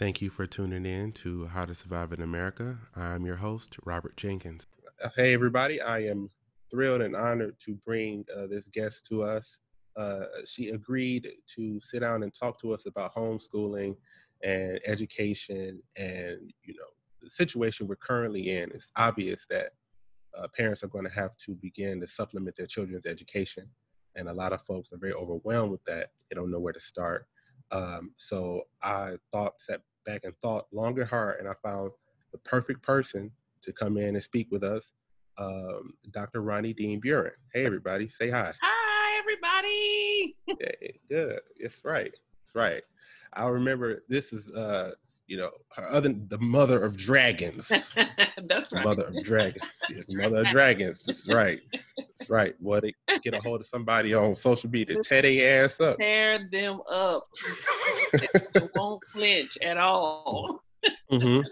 Thank you for tuning in to How to Survive in America. I'm your host, Robert Jenkins. Hey, everybody. I am thrilled and honored to bring uh, this guest to us. Uh, she agreed to sit down and talk to us about homeschooling and education and, you know, the situation we're currently in. It's obvious that uh, parents are going to have to begin to supplement their children's education. And a lot of folks are very overwhelmed with that. They don't know where to start. Um, so I thought, sat back and thought long and hard, and I found the perfect person to come in and speak with us, um, Dr. Ronnie Dean Buren. Hey, everybody, say hi. Hi, everybody. hey, good. It's right. It's right. I remember this is, uh, you know, her other the mother of dragons. That's right. Mother of dragons. Yes, mother of dragons. That's right. That's right. What they get a hold of somebody on social media, tear their ass up. Tear them up. won't flinch at all. Mm-hmm.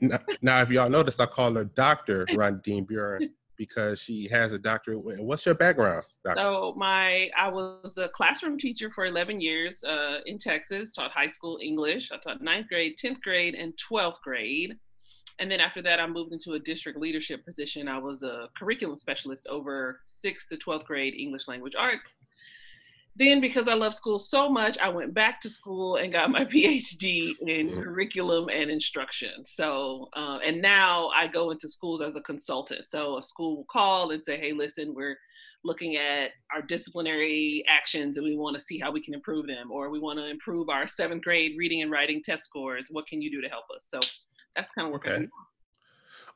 now, now, if y'all notice, I call her Doctor Ron Dean Buren because she has a doctorate. What's your background? Doctor? So my, I was a classroom teacher for 11 years uh, in Texas. Taught high school English. I taught ninth grade, 10th grade, and 12th grade. And then after that, I moved into a district leadership position. I was a curriculum specialist over sixth to 12th grade English language arts then because I love school so much, I went back to school and got my PhD in mm-hmm. curriculum and instruction. So, uh, and now I go into schools as a consultant. So a school will call and say, hey, listen, we're looking at our disciplinary actions and we want to see how we can improve them, or we want to improve our seventh grade reading and writing test scores. What can you do to help us? So that's kind of what okay.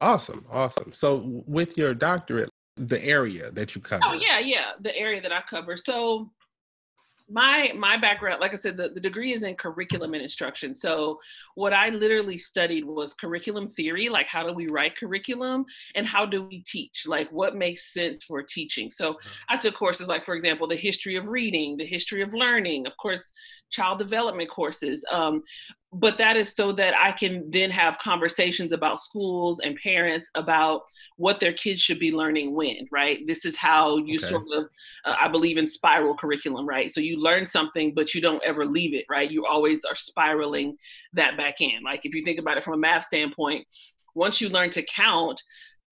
Awesome, awesome. So with your doctorate, the area that you cover. Oh yeah, yeah, the area that I cover. So my my background like i said the, the degree is in curriculum and instruction. So what i literally studied was curriculum theory like how do we write curriculum and how do we teach? Like what makes sense for teaching? So mm-hmm. i took courses like for example the history of reading the history of learning of course child development courses um, but that is so that I can then have conversations about schools and parents about what their kids should be learning when, right? This is how you okay. sort of, uh, I believe in spiral curriculum, right? So you learn something, but you don't ever leave it, right? You always are spiraling that back in. Like if you think about it from a math standpoint, once you learn to count,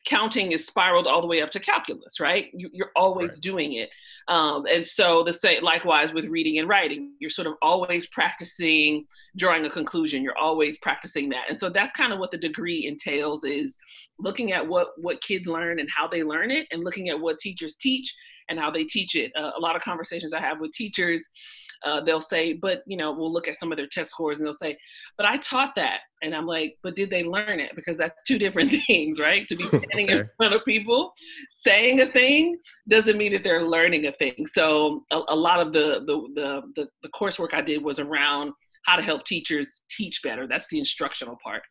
counting is spiraled all the way up to calculus, right? You, are always right. doing it. Um, and so the same, likewise with reading and writing, you're sort of always practicing drawing a conclusion. You're always practicing that. And so that's kind of what the degree entails is looking at what, what kids learn and how they learn it and looking at what teachers teach and how they teach it. Uh, a lot of conversations I have with teachers, uh, they'll say, but you know, we'll look at some of their test scores and they'll say, but I taught that. And I'm like, but did they learn it? Because that's two different things, right? To be standing okay. in front of people saying a thing doesn't mean that they're learning a thing. So a, a lot of the, the, the, the, the coursework I did was around how to help teachers teach better. That's the instructional part.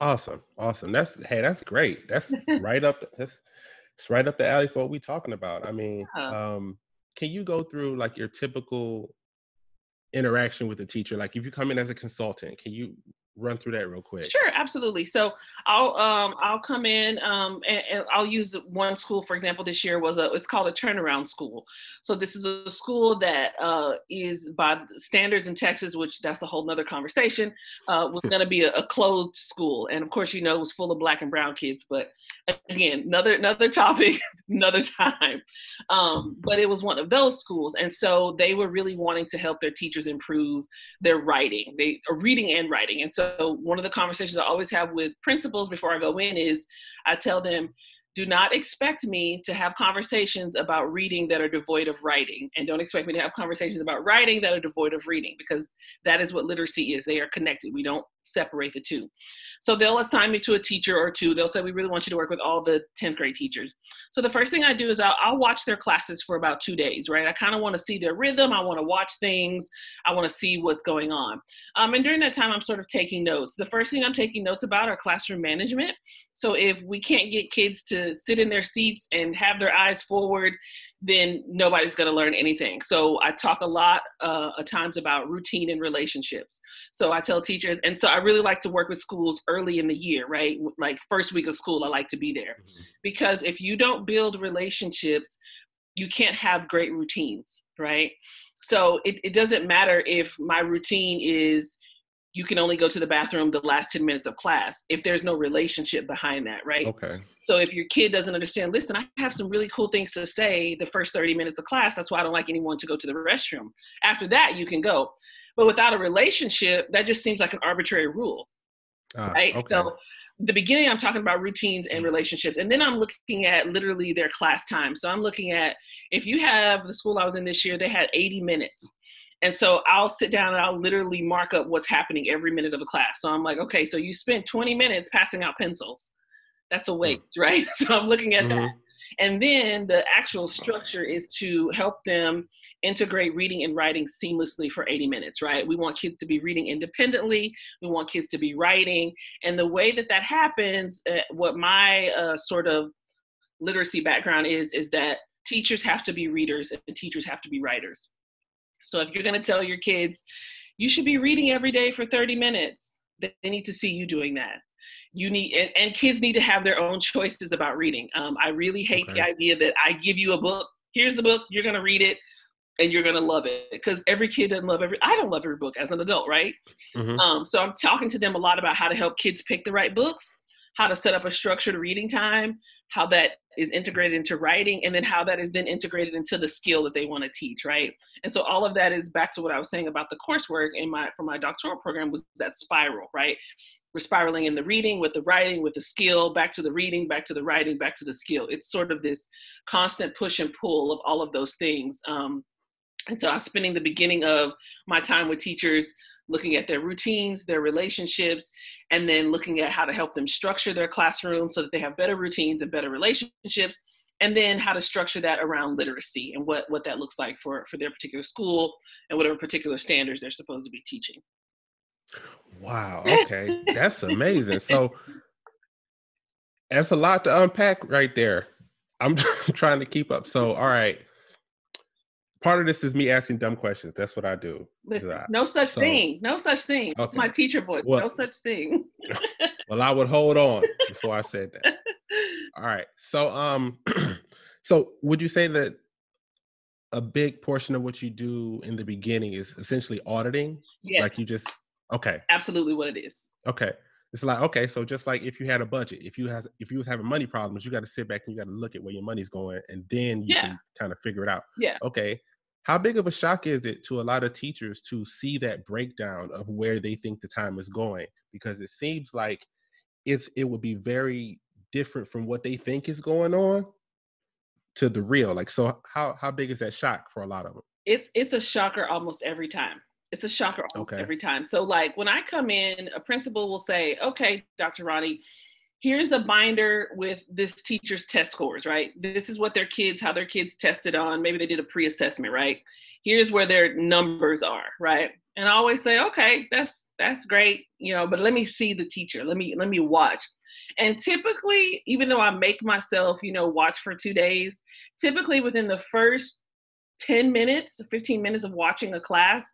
Awesome. Awesome. That's, hey, that's great. That's right up. That's, it's right up the alley for what we're talking about. I mean, yeah. um, can you go through like your typical interaction with a teacher? Like if you come in as a consultant, can you run through that real quick? Sure, absolutely. So I'll um, I'll come in um, and, and, I'll use one school for example. This year was a it's called a turnaround school. So this is a school that uh, is by standards in Texas, which that's a whole nother conversation. Uh, was going to be a, a, closed school, and of course you know it was full of black and brown kids. But again, another another topic, another time. Um, but it was one of those schools, and so they were really wanting to help their teachers improve their writing, they are reading and writing, and so so one of the conversations I always have with principals before I go in is I tell them, do not expect me to have conversations about reading that are devoid of writing and don't expect me to have conversations about writing that are devoid of reading because that is what literacy is. They are connected. We don't separate the two. So they'll assign me to a teacher or two. They'll say we really want you to work with all the 10th grade teachers. So the first thing i do is i'll, I'll watch their classes for about two days right? I kind of want to see their rhythm. I want to watch things. I want to see what's going on. Um, and during that time i'm sort of taking notes. The first thing i'm taking notes about are classroom management so if we can't get kids to sit in their seats and have their eyes forward, then nobody's going to learn anything. So I talk a lot uh, at times about routine and relationships. So I tell teachers, and so I really like to work with schools early in the year, right? Like first week of school, I like to be there mm-hmm. because if you don't build relationships, you can't have great routines, right? So it, it doesn't matter if my routine is you can only go to the bathroom the last 10 minutes of class if there's no relationship behind that, right? Okay. So if your kid doesn't understand, listen, I have some really cool things to say the first 30 minutes of class. That's why I don't like anyone to go to the restroom. After that, you can go. But without a relationship, that just seems like an arbitrary rule. Ah, right? Okay. So the beginning i'm talking about routines and relationships and then i'm looking at literally their class time so i'm looking at if you have the school i was in this year they had 80 minutes and so I'll sit down and I'll literally mark up what's happening every minute of a class. So I'm like, okay, so you spent 20 minutes passing out pencils. That's a waste, right? So I'm looking at Mhm. that. And then the actual structure is to help them integrate reading and writing seamlessly for 80 minutes, right? We want kids to be reading independently. We want kids to be writing. And the way that that happens, uh, what my uh, sort of literacy background is, is that teachers have to be readers and teachers have to be writers. So if you're going to tell your kids, you should be reading every day for 30 minutes, they need to see you doing that. You need, and, and kids need to have their own choices about reading. Um, I really hate the idea that I give you a book, here's the book, you're going to read it, and you're going to love it. Because every kid doesn't love every, I don't love every book as an adult, right? Mhm. Um, so I'm talking to them a lot about how to help kids pick the right books, how to set up a structured reading time, how that is integrated into writing, and then how that is then integrated into the skill that they want to teach, right? And so all of that is back to what I was saying about the coursework in my for my doctoral program was that spiral, right? We're spiraling in the reading with the writing with the skill, back to the reading, back to the writing, back to the skill. It's sort of this constant push and pull of all of those things. Um, and so I'm spending the beginning of my time with teachers looking at their routines, their relationships, and then looking at how to help them structure their classroom so that they have better routines and better relationships, and then how to structure that around literacy and what, what that looks like for, for their particular school and whatever particular standards they're supposed to be teaching. Wow. Okay. That's amazing. So that's a lot to unpack right there. I'm trying to keep up. So, all right. Part of this is me asking dumb questions. That's what I do. Listen, Right. no such So- thing. No such thing. Okay. My teacher voice. Well- no such thing. Well, I would hold on before I said that. All right. So, um, so would you say that a big portion of what you do in the beginning is essentially auditing? yes, Like you just okay. absolutely what it is. Okay. It's like okay, so just like if you had a budget, if you has if you was having money problems, you got to sit back and you got to look at where your money's going, and then you Yeah. can kind of figure it out. Yeah. Okay. How big of a shock is it to a lot of teachers to see that breakdown of where they think the time is going? Because it seems like it's it would be very different from what they think is going on to the real. Like, so how how big is that shock for a lot of them? it's it's a shocker almost every time. It's a shocker almost Okay. every time. So like when I come in, a principal will say, "Okay, Dr. Ronnie, here's a binder with this teacher's test scores, right? This is what their kids, how their kids tested on. Maybe they did a pre-assessment, right? Here's where their numbers are, right? And I always say, okay, that's that's great, you know, but let me see the teacher. Let me let me watch. And typically, even though I make myself, you know, watch for two days, typically within the first 10 minutes, 15 minutes of watching a class,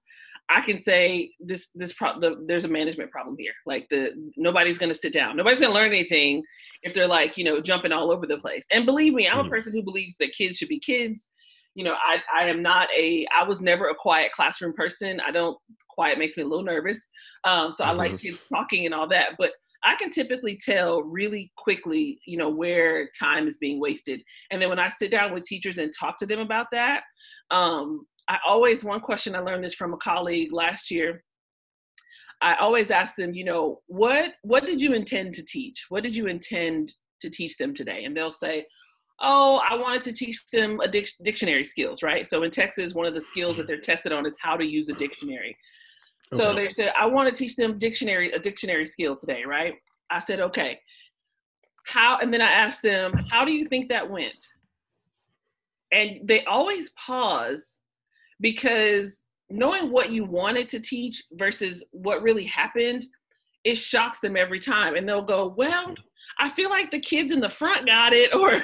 I can say this this pro- the, there's a management problem here. Like the nobody's going to sit down. Nobody's going to learn anything if they're like, you know, jumping all over the place. And believe me, I'm a Mhm. person who believes that kids should be kids. You know, I I am not a I was never a quiet classroom person. I don't quiet makes me a little nervous. Um so I like Mhm. kids talking and all that, but I can typically tell really quickly, you know, where time is being wasted. And then when I sit down with teachers and talk to them about that, um, I always one question I learned this from a colleague last year. I always ask them, you know, what what did you intend to teach? What did you intend to teach them today? And they'll say, oh, I wanted to teach them a dic- dictionary skills, right? So in Texas, one of the skills that mm-hmm. they're tested on is how to use a dictionary. So they said, I want to teach them dictionary, a dictionary skill today, right? I said, okay. How, and then I asked them, how do you think that went? And they always pause because knowing what you wanted to teach versus what really happened, it shocks them every time. And they'll go, well, I feel like the kids in the front got it, or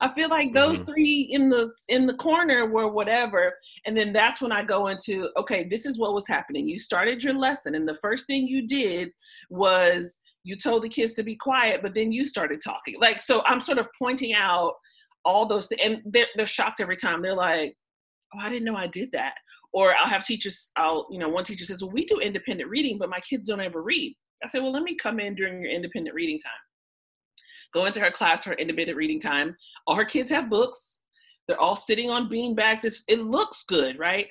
I feel like those Mhm. three in the in the corner were whatever. And then that's when I go into, okay, this is what was happening. You started your lesson, and the first thing you did was you told the kids to be quiet, but then you started talking. Like, so I'm sort of pointing out all those things, and they're they're shocked every time. They're like, oh, I didn't know I did that. or I'll have teachers, I'll, you know, one teacher says, well, we do independent reading, but my kids don't ever read. I said, well, let me come in during your independent reading time. Go into her class for independent reading time. All her kids have books. They're all sitting on bean bags. It's, it looks good, right?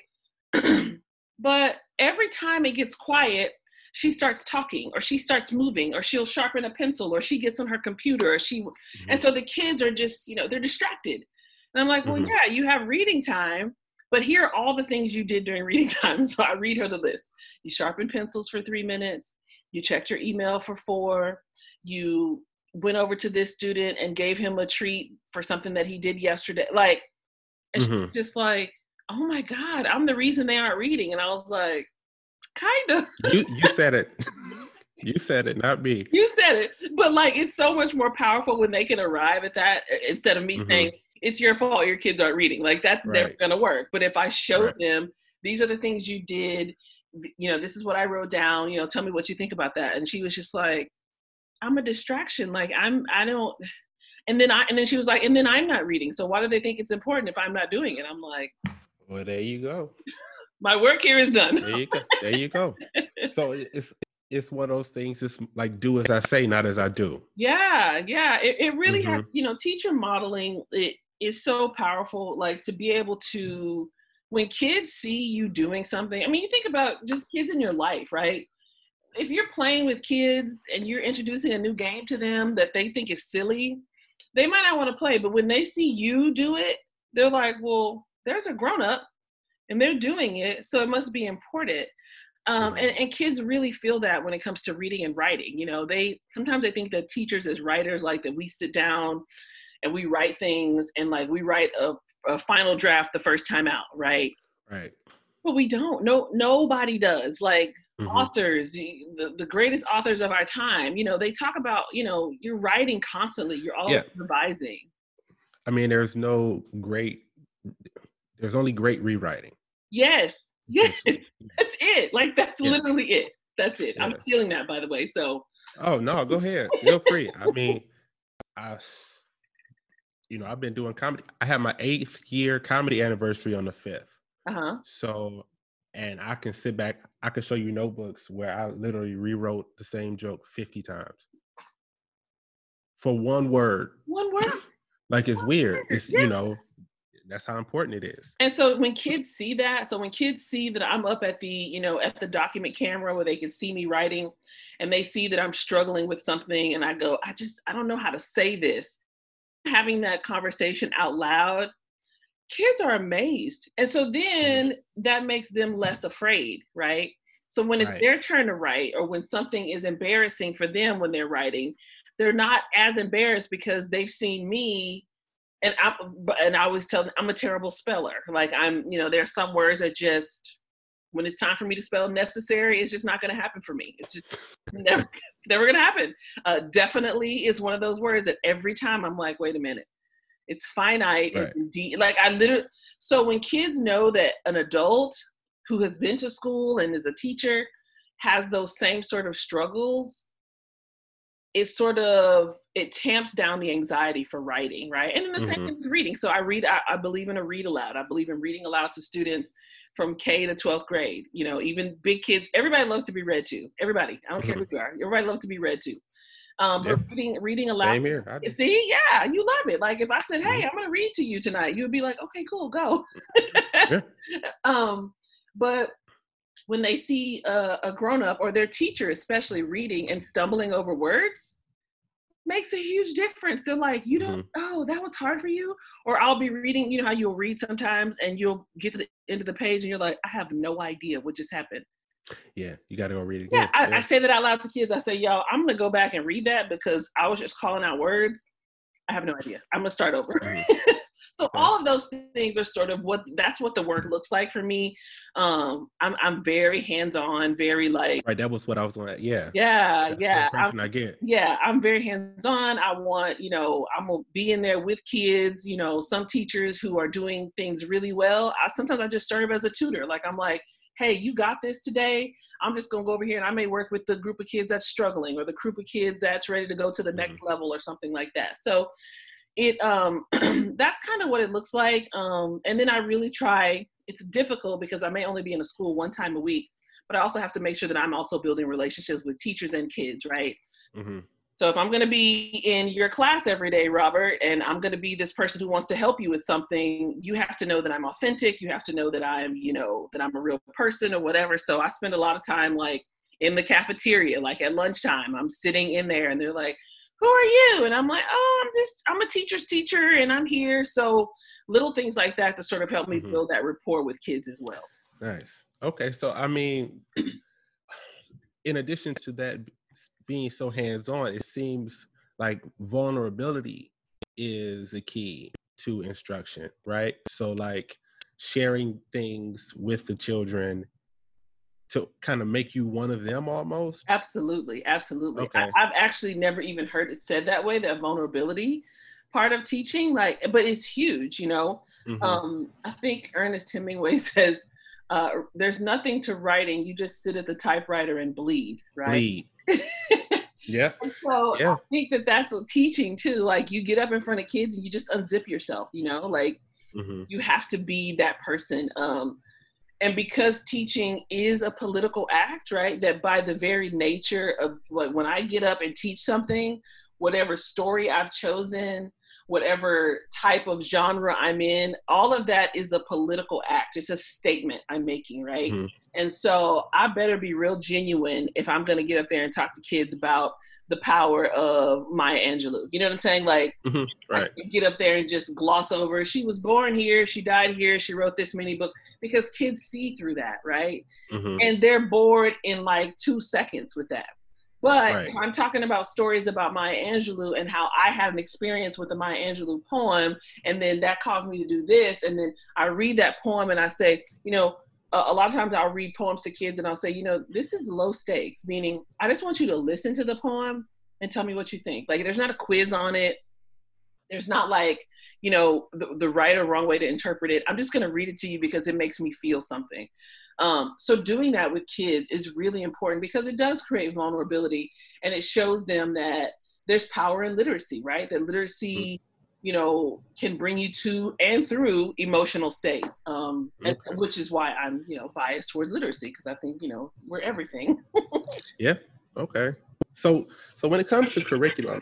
but every time it gets quiet, she starts talking or she starts moving or she'll sharpen a pencil or she gets on her computer or she mm-hmm. and so the kids are just you know they're distracted and i'm like well mm-hmm. yeah you have reading time but here are all the things you did during reading time. So I read her the list. You sharpened pencils for three minutes. You checked your email for four. You went over to this student and gave him a treat for something that he did yesterday. Like, mm-hmm. just like, oh my God, I'm the reason they aren't reading. And I was like, kind of. you, you said it. You said it, not me. You said it. But like, it's so much more powerful when they can arrive at that instead of me mm-hmm. saying, it's your fault your kids aren't reading. Like that's right. never gonna work. But if I showed right. them these are the things you did, you know, this is what I wrote down, you know, tell me what you think about that. And she was just like, I'm a distraction. Like I'm I don't and then I and then she was like, and then I'm not reading. So why do they think it's important if I'm not doing it? I'm like, Well, there you go. My work here is done. There you go. There you go. so it's it's one of those things it's like do as i say not as i do yeah yeah it, it really mm-hmm. has you know teacher modeling it is so powerful like to be able to when kids see you doing something i mean you think about just kids in your life right? If you're playing with kids and you're introducing a new game to them that they think is silly they might not want to play but when they see you do it they're like well there's a grown up and they're doing it so it must be important. Um, and, and, kids really feel that when it comes to reading and writing you know? They sometimes they think that teachers as writers like that we sit down and we write things and like we write a, a final draft the first time out, right? Right. But we don't. No, nobody does. Like mm-hmm. authors, the, the greatest authors of our time, you know, they talk about, you know, you're writing constantly. You're always yeah. revising. I mean, there's no great. There's only great rewriting. Yes. Yes. that's it. Like that's yeah. literally it. That's it. I'm feeling that, by the way. So. Oh no, go ahead. Feel free. I mean, I you know, I've been doing comedy. I have my eighth year comedy anniversary on the fifth. Uh-huh. So, and I can sit back, I can show you notebooks where I literally rewrote the same joke 50 times for one word. One word. like it's weird. It's, yeah. you know, that's how important it is. And so when kids see that, so when kids see that I'm up at the, you know, at the document camera where they can see me writing and they see that I'm struggling with something and I go, I just, I don't know how to say this having that conversation out loud, kids are amazed. And so then mm-hmm. that makes them less afraid, right? So when it's right. their turn to write or when something is embarrassing for them when they're writing, they're not as embarrassed because they've seen me and I and I always tell them I'm a terrible speller. Like I'm, you know, there's some words that just when it's time for me to spell necessary, it's just not going to happen for me. It's just never, it's never going to happen. Uh, definitely is one of those words that every time I'm like, wait a minute, it's finite. Right. de- like I literally, so when kids know that an adult who has been to school and is a teacher has those same sort of struggles, it sort of it tamps down the anxiety for writing, right? And in the mm-hmm. same reading. So I read, I, I believe in a read aloud. I believe in reading aloud to students from K to 12th grade. You know, even big kids, everybody loves to be read to. Everybody, I don't care who you are, everybody loves to be read to. Um, yep. reading, reading aloud. Same here. See, yeah, you love it. Like if I said, "Hey, mm-hmm. I'm going to read to you tonight," you would be like, "Okay, cool, go." yeah. um, but when they see a, a grown up or their teacher, especially reading and stumbling over words, makes a huge difference. They're like, you don't, mm-hmm. oh, that was hard for you. Or I'll be reading, you know how you'll read sometimes and you'll get to the end of the page and you're like, I have no idea what just happened. Yeah, you got to go read it. Yeah, I, yeah. I, say that out loud to kids. I say, y'all, I'm going to go back and read that because I was just calling out words. I have no idea. I'm going to start over. Mm-hmm. so all of those things are sort of what that's what the work looks like for me. Um i'm i'm very hands-on very like right that was what i was going yeah. Yeah that's yeah impression i get. Yeah i'm very hands-on. I want you know i'm gonna be in there with kids you know some teachers who are doing things really well. I sometimes i just serve as a tutor. Like i'm like hey you got this today. I'm just going to go over here and i may work with the group of kids that's struggling or the group of kids that's ready to go to the next mm-hmm. level or something like that. So it um that's kind of what it looks like um and then i really try it's difficult because I may only be in a school one time a week, but I also have to make sure that I'm also building relationships with teachers and kids, right? Mm-hmm. So if I'm going to be in your class every day, Robert, and I'm going to be this person who wants to help you with something, you have to know that I'm authentic. You have to know that I'm, you know, that I'm a real person or whatever. So I spend a lot of time like in the cafeteria, like at lunchtime, I'm sitting in there and they're like, who are you? And I'm like, oh, I'm just, I'm a teacher's teacher and I'm here. So little things like that to sort of help me mm-hmm. build that rapport with kids as well. Nice. Okay. So, I mean, in addition to that being so hands on, it seems like vulnerability is a key to instruction, right? So, like sharing things with the children to kind of make you one of them almost? Absolutely, absolutely. Okay. I, have actually never even heard it said that way. That vulnerability part of teaching, like, but it's huge. You know, mm-hmm. um, I think Ernest Hemingway says, uh, "There's nothing to writing. You just sit at the typewriter and bleed." Right. Bleed. yeah. so yeah. I think that that's what teaching too. Like, you get up in front of kids and you just unzip yourself. You know, like. Mm-hmm. You have to be that person. Um, and because teaching is a political act right that by the very nature of what when i get up and teach something whatever story i've chosen whatever type of genre i'm in all of that is a political act it's a statement i'm making right mm-hmm. and so i better be real genuine if i'm going to get up there and talk to kids about the power of Maya Angelou. You know what I'm saying? Like, mm-hmm, right. get up there and just gloss over. She was born here. She died here. She wrote this many books because kids see through that, right? Mm-hmm. And they're bored in like two seconds with that. But right. I'm talking about stories about Maya Angelou and how I had an experience with the Maya Angelou poem, and then that caused me to do this. And then I read that poem and I say, you know, a lot of times I'll read poems to kids and I'll say, you know, this is low stakes, meaning I just want you to listen to the poem and tell me what you think. Like, there's not a quiz on it. There's not like, you know, the, the right or wrong way to interpret it. I'm just going to read it to you because it makes me feel something. Um, so doing that with kids is really important because it does create vulnerability and it shows them that there's power in literacy, right? That literacy you know, can bring you to and through emotional states, um, and, which is why I'm, you know, biased towards literacy because I think, you know, we're everything. yeah. Okay. So, so when it comes to curriculum,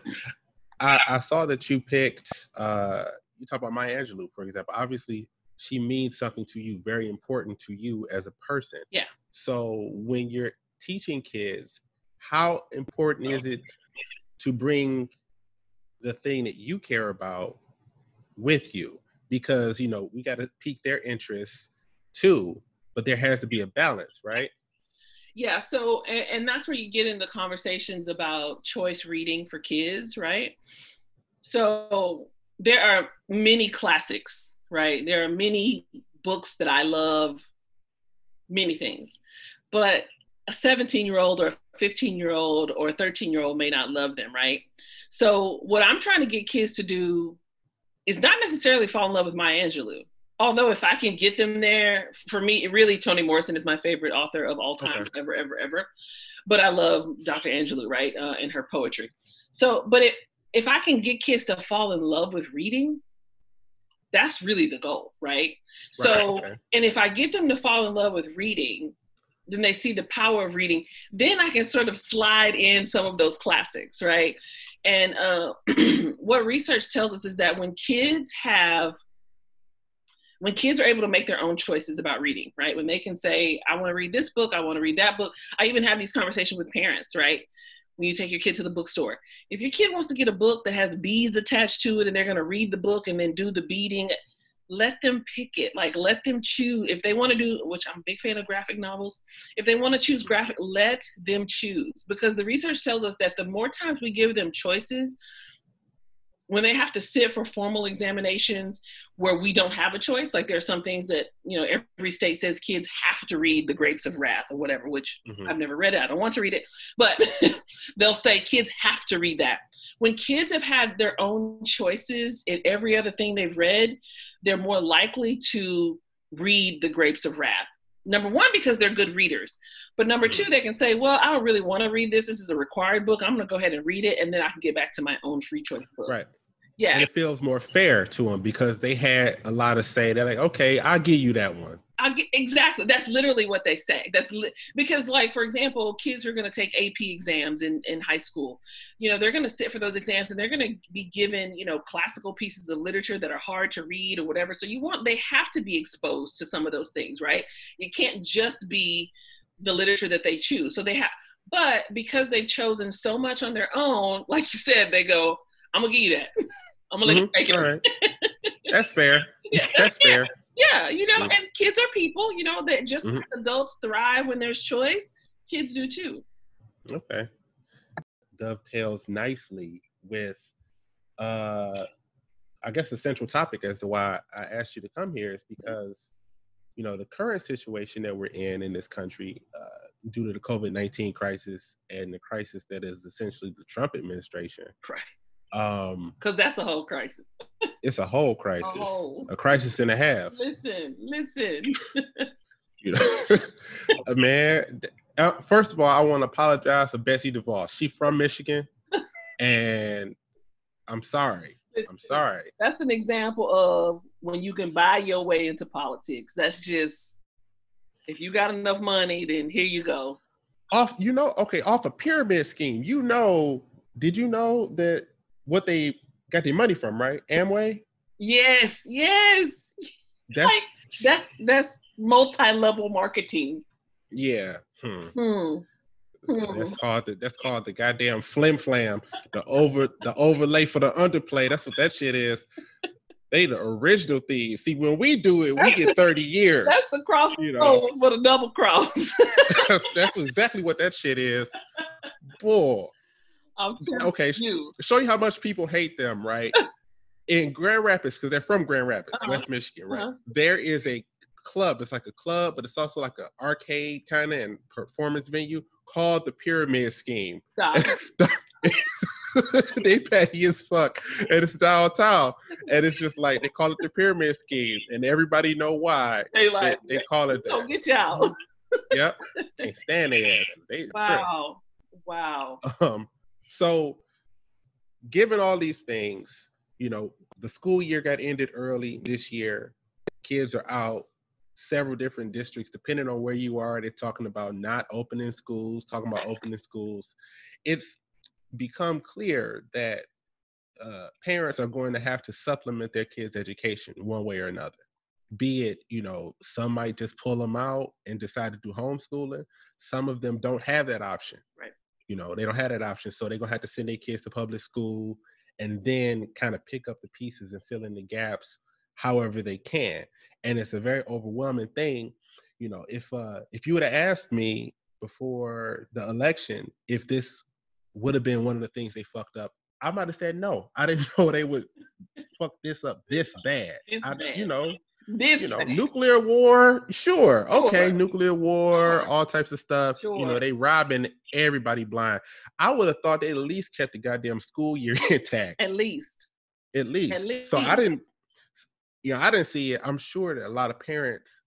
I, I saw that you picked. Uh, you talk about Maya Angelou, for example. Obviously, she means something to you, very important to you as a person. Yeah. So when you're teaching kids, how important is it to bring the thing that you care about with you because you know we got to pique their interest too but there has to be a balance right yeah so and, and, that's where you get into conversations about choice reading for kids right so there are many classics right there are many books that i love many things but a 17 year old or a 15 year old or a 13 year old may not love them right so what I'm trying to get kids to do is not necessarily fall in love with Maya Angelou. Although if I can get them there, for me, really Toni Morrison is my favorite author of all time, okay. ever, ever, ever. But I love Dr. Angelou, right, uh, and her poetry. So, but it, if I can get kids to fall in love with reading, that's really the goal, right? right so, okay. and if I get them to fall in love with reading, then they see the power of reading. Then I can sort of slide in some of those classics, right? And uh, what research tells us is that when kids have, when kids are able to make their own choices about reading, right? When they can say, I want to read this book, I want to read that book. I even have these conversations with parents, right? When you take your kid to the bookstore. If your kid wants to get a book that has beads attached to it and they're going to read the book and then do the beading, let them pick it. Like let them choose. If they want to do which i'm a big fan of graphic novels if they want to choose graphic let them choose. Because the research tells us that the more times we give them choices when they have to sit for formal examinations where we don't have a choice like there are some things that you know every state says kids have to read the grapes of wrath or whatever which mm-hmm. i've never read it. I don't want to read it. But they'll say kids have to read that. When kids have had their own choices in every other thing they've read they're more likely to read the grapes of wrath number one because they're good readers. But number mm-hmm. two they can say well i don't really want to read this. This is a required book. I'm going to go ahead and read it and then i can get back to my own free choice book. Right. Yeah. And it feels more fair to them because they had a lot of say. They're like okay i'll give you that one get, exactly. That's literally what they say. That's li- because, like, for example, kids are going to take AP exams in, in high school. You know, they're going to sit for those exams and they're going to be given, you know, classical pieces of literature that are hard to read or whatever. So you want, they have to be exposed to some of those things, right? It can't just be the literature that they choose. So they have, but because they've chosen so much on their own, like you said, they go, I'm going to give you that. I'm going to mm-hmm. let you mm-hmm. take it. All right. That's fair. That's fair. Yeah, you know, mm-hmm. and kids are people, you know, that just mm-hmm. like adults thrive when there's choice, kids do too. Okay. Dovetails nicely with uh I guess the central topic as to why I asked you to come here is because you know the current situation that we're in in this country uh, due to the COVID-19 crisis and the crisis that is essentially the Trump administration. Right um, because that's a whole crisis. it's a whole crisis, a, whole. a, crisis and a half. Listen, listen. you know, man. Uh, first of all, I want to apologize to Betsy DeVos. She from Michigan, and I'm sorry. I'm sorry. That's an example of when you can buy your way into politics. That's just if you got enough money, then here you go. Off, you know, okay, off a pyramid scheme. You know, did you know that what they got their money from, right? Amway. Yes, yes. That's like, that's that's multi-level marketing. Yeah. Hmm. Hmm. That's hmm. called the that's called the goddamn flim flam. The over the overlay for the underplay. That's what that shit is. They the original thieves. See, when we do it, we get 30 years. That's the cross you know. for the double cross. that's, that's exactly what that shit is. Boy. I'm okay. You. Show you how much people hate them, right? In Grand Rapids, because they're from Grand Rapids, uh-huh. West Michigan, right? Uh-huh. There is a club. It's like a club, but it's also like an arcade kind of and performance venue called the Pyramid Scheme. Stop. they petty as fuck, and it's downtown, and it's just like they call it the Pyramid Scheme, and everybody know why. They like they, they call it that. Don't get out. yep, can't stand their asses. They wow, trip. wow. Um, so, given all these things, you know, the school year got ended early this year. Kids are out. Several different districts, depending on where you are, they're talking about not opening schools, talking about opening schools. It's become clear that uh, parents are going to have to supplement their kids' education one way or another. Be it, you know, some might just pull them out and decide to do homeschooling. Some of them don't have that option. Right. You know, they don't have that option. So they're gonna have to send their kids to public school and then kind of pick up the pieces and fill in the gaps however they can. And it's a very overwhelming thing. You know, if uh if you would have asked me before the election if this would have been one of the things they fucked up, I might have said no. I didn't know they would fuck this up this bad. I, bad. You know, this you know, nuclear war, sure, okay, sure. nuclear war, sure. all types of stuff. Sure. You know, they robbing everybody blind. I would have thought they at least kept the goddamn school year intact. At least. At least. At least. So I didn't, you know, I didn't see it. I'm sure that a lot of parents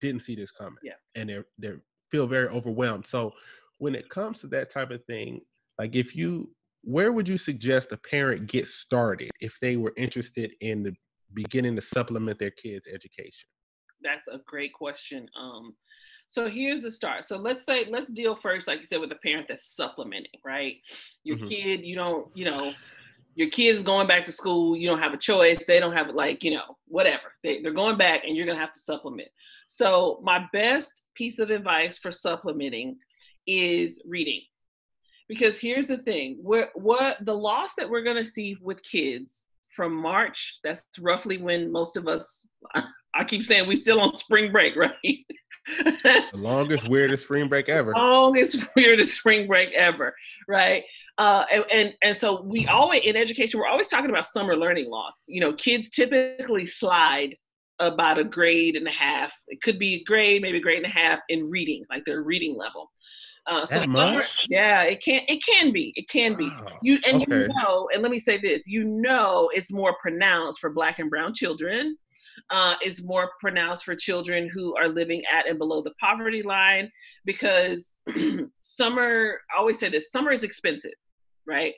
didn't see this coming. Yeah. And they they feel very overwhelmed. So when it comes to that type of thing, like if you where would you suggest a parent get started if they were interested in the beginning to supplement their kids' education? That's a great question. Um, so here's the start. So let's say let's deal first, like you said, with a parent that's supplementing, right? Your mm-hmm. kid, you don't, you know, your kids going back to school, you don't have a choice. They don't have like, you know, whatever. They, they're going back and you're gonna have to supplement. So my best piece of advice for supplementing is reading. Because here's the thing, what what the loss that we're gonna see with kids from March. That's roughly when most of us, I keep saying we still on spring break, right? the longest, weirdest spring break ever. Longest, weirdest spring break ever, right? Uh, and, and and so we always in education we're always talking about summer learning loss. You know, kids typically slide about a grade and a half. It could be a grade, maybe a grade and a half in reading, like their reading level. Uh, so that much? yeah, it can it can be it can be oh, you and okay. you know and let me say this you know it's more pronounced for black and brown children. Uh, it's more pronounced for children who are living at and below the poverty line because summer. I always say this: summer is expensive, right?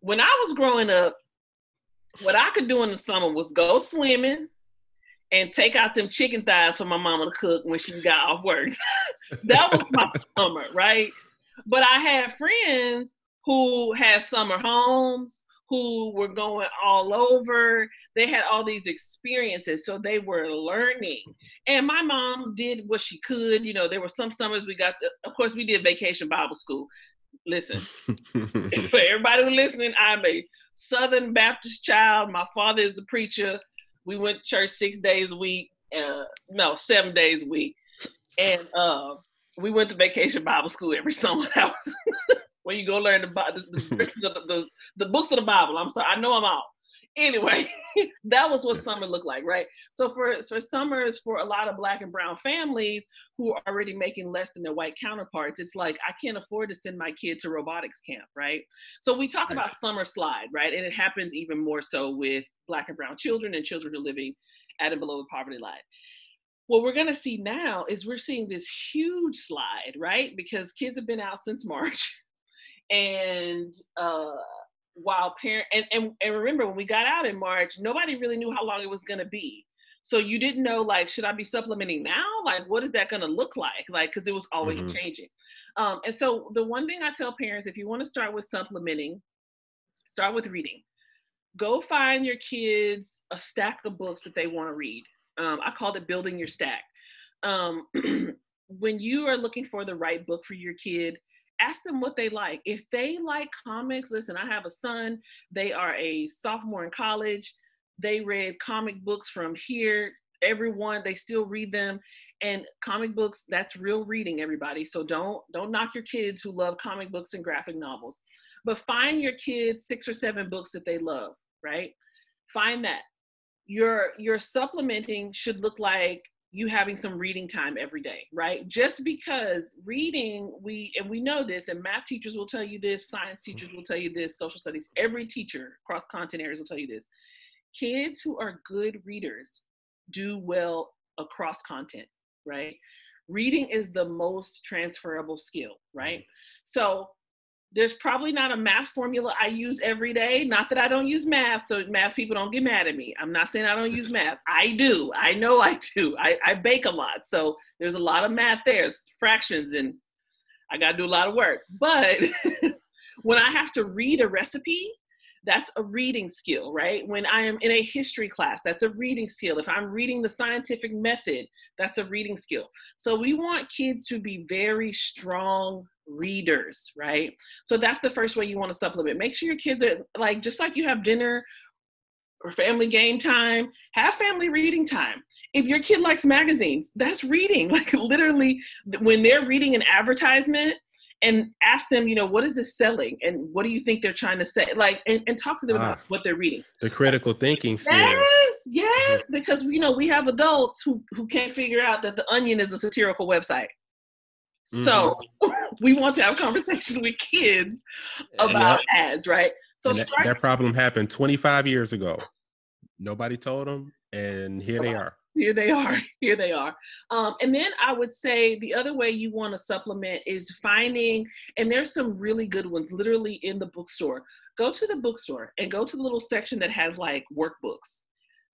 When I was growing up, what I could do in the summer was go swimming, and take out them chicken thighs for my mama to cook when she got off work. that was my summer, right? But I had friends who had summer homes, who were going all over. They had all these experiences, so they were learning. And my mom did what she could. You know, there were some summers we got to, of course, we did vacation Bible school. Listen, for everybody who's listening, I'm a Southern Baptist child. My father is a preacher. We went to church six days a week. Uh, no, seven days a week. And uh, we went to vacation Bible school every summer. Was where you go learn the, the, the, the, the books of the Bible. I'm sorry, I know I'm out. Anyway, that was what summer looked like, right? So for for summers for a lot of black and brown families who are already making less than their white counterparts, it's like I can't afford to send my kid to robotics camp, right? So we talk about summer slide, right? And it happens even more so with black and brown children and children who are living at and below the poverty line what we're going to see now is we're seeing this huge slide, right? Because kids have been out since March and uh, while parent and, and and remember when we got out in March, nobody really knew how long it was going to be. So you didn't know like should I be supplementing now? Like what is that going to look like? Like because it was always mm-hmm. changing. Um, and so the one thing I tell parents, if you want to start with supplementing, start with reading. Go find your kids a stack of books that they want to read. Um, I called it building your stack. Um, when you are looking for the right book for your kid, ask them what they like. If they like comics, listen, I have a son, they are a sophomore in college. They read comic books from here, everyone, they still read them. And comic books, that's real reading, everybody. So don't don't knock your kids who love comic books and graphic novels. But find your kids six or seven books that they love, right? Find that. Your your supplementing should look like you having some reading time every day, right? Just because reading, we and we know this, and math teachers will tell you this, science mm-hmm. teachers will tell you this, social studies, every teacher across content areas will tell you this. Kids who are good readers do well across content, right? Reading is the most transferable skill, right? Mm-hmm. So there's probably not a math formula I use every day. Not that I don't use math, so math people don't get mad at me. I'm not saying I don't use math. I do. I know I do. I, I bake a lot. So there's a lot of math there, it's fractions, and I got to do a lot of work. But when I have to read a recipe, that's a reading skill, right? When I am in a history class, that's a reading skill. If I'm reading the scientific method, that's a reading skill. So we want kids to be very strong readers, right? So that's the first way you want to supplement. Make sure your kids are like, just like you have dinner or family game time, have family reading time. If your kid likes magazines, that's reading. Like literally, when they're reading an advertisement, and ask them, you know, what is this selling and what do you think they're trying to say? Like, and, and talk to them ah, about what they're reading. The critical thinking skills. Yes, yes, because you know we have adults who who can't figure out that the Onion is a satirical website. So mm-hmm. we want to have conversations with kids about yep. ads, right? So that, start- that, problem happened 25 years ago. Nobody told them, and here they are. Here they are. Here they are. Um, and then I would say the other way you want to supplement is finding, and there's some really good ones literally in the bookstore. Go to the bookstore and go to the little section that has like workbooks.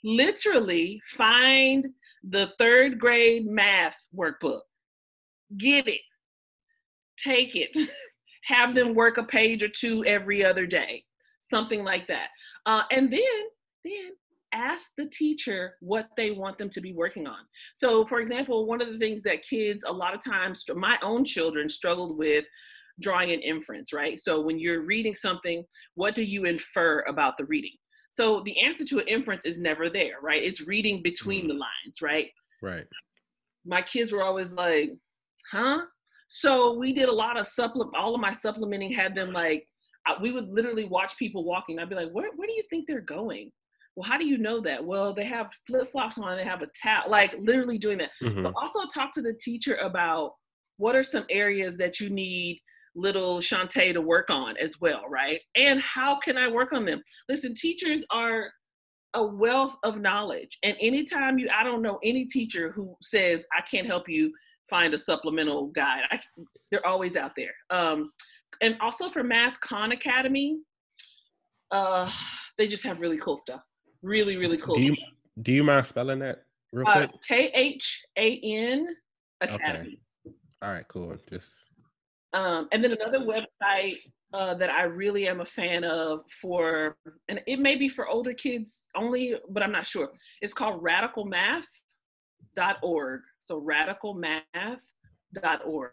Literally find the third grade math workbook get it, take it, have them work a page or two every other day, something like that. Uh, and then, then ask the teacher what they want them to be working on. So, for example, one of the things that kids a lot of times, my own children struggled with drawing an inference, right? So, when you're reading something, what do you infer about the reading? So, the answer to an inference is never there, right? It's reading between mm-hmm. the lines, right? Right. My kids were always like, huh? So we did a lot of supplement. All of my supplementing had them like, we would literally watch people walking. I'd be like, where, where do you think they're going? Well, how do you know that? Well, they have flip flops on. They have a towel, like literally doing that. Mm-hmm. But also talk to the teacher about what are some areas that you need little Shantae to work on as well, right? And how can I work on them? Listen, teachers are a wealth of knowledge. And anytime you, I don't know any teacher who says, I can't help you find a supplemental guide. I, they're always out there. Um, and also for Math Khan Academy, uh, they just have really cool stuff. Really, really cool. Do you, do you mind spelling that? real Uh, quick? K H A N Academy. All right, cool. Just Um, and then another website uh, that I really am a fan of for, and it may be for older kids only, but I'm not sure. It's called radicalmath.org. So radicalmath.org.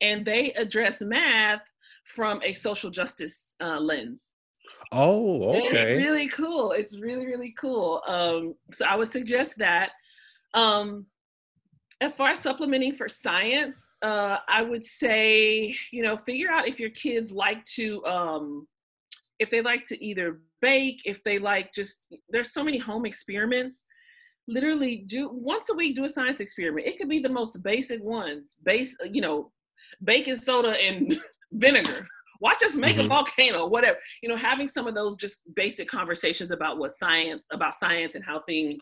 And they address math from a social justice uh, lens. oh, It's okay. really cool. It's really, really cool. Um, so I would suggest that. Um, as far as supplementing for science, uh, I would say, you know, figure out if your kids like to, um, if they like to either bake, if they like just, there's so many home experiments. Literally do once a week, do a science experiment. It could be the most basic ones, base, you know, baking soda and vinegar. Watch us make a Mhm. volcano, whatever. You know, having some of those just basic conversations about what science, about science and how things,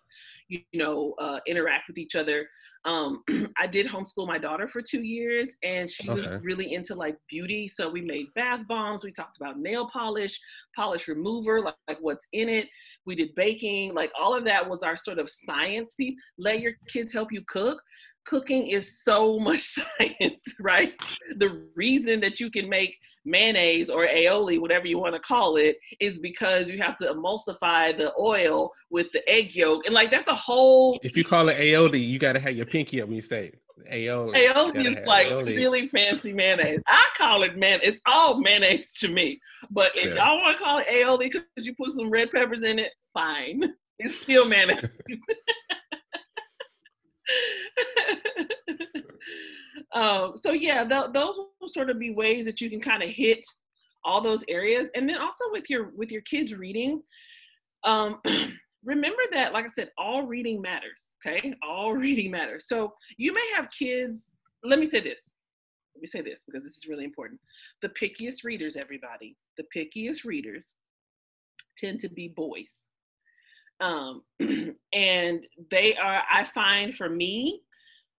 you, you know, uh, interact with each other. Um, I did homeschool my daughter for two years, and she was really into like beauty. So we made bath bombs. We talked about nail polish, polish remover, like, like what's in it. We did baking, like all of that was our sort of science piece. Let your kids help you cook. Cooking is so much science, right? The reason that you can make mayonnaise or aioli, whatever you want to call it, is because you have to emulsify the oil with the egg yolk. And like that's a whole If you call it aioli, you got to have your pinky up when you say it. aioli. aioli is like aioli. really fancy mayonnaise. I call it man, it's all mayonnaise to me. But if Yeah. y'all want to call it aioli because you put some red peppers in it, fine. It's still mayonnaise. um, so yeah, th- those will sort of be ways that you can kind of hit all those areas, and then also with your with your kids reading. Um, remember that, like I said, all reading matters. Okay, all reading matters. So you may have kids. Let me say this. Let me say this because this is really important. The pickiest readers, everybody, the pickiest readers tend to be boys. Um, and they are, I find for me,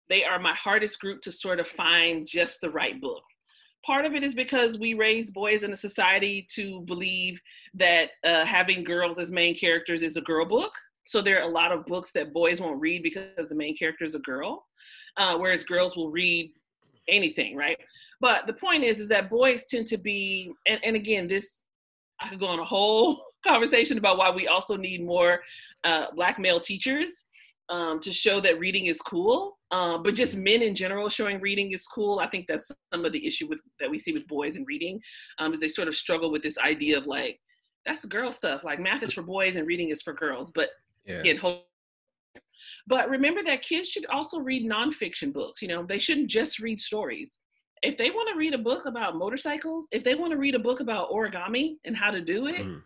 they are my hardest group to sort of find just the right book. Part of it is because we raise boys in a society to believe that uh, having girls as main characters is a girl book. So there are a lot of books that boys won't read because the main character is a girl, uh, whereas girls will read anything, right? But the point is, is that boys tend to be, and, and again, this I could go on a whole conversation about why we also need more uh, black male teachers um, to show that reading is cool. Uh, but just men in general showing reading is cool. I think that's some of the issue with that we see with boys in reading, um, is they sort of struggle with this idea of like that's girl stuff. Like math is for boys and reading is for girls. But Yeah. again, but remember that kids should also read nonfiction books. You know, they shouldn't just read stories. If they want to read a book about motorcycles, if they want to read a book about origami and how to do it, Mm.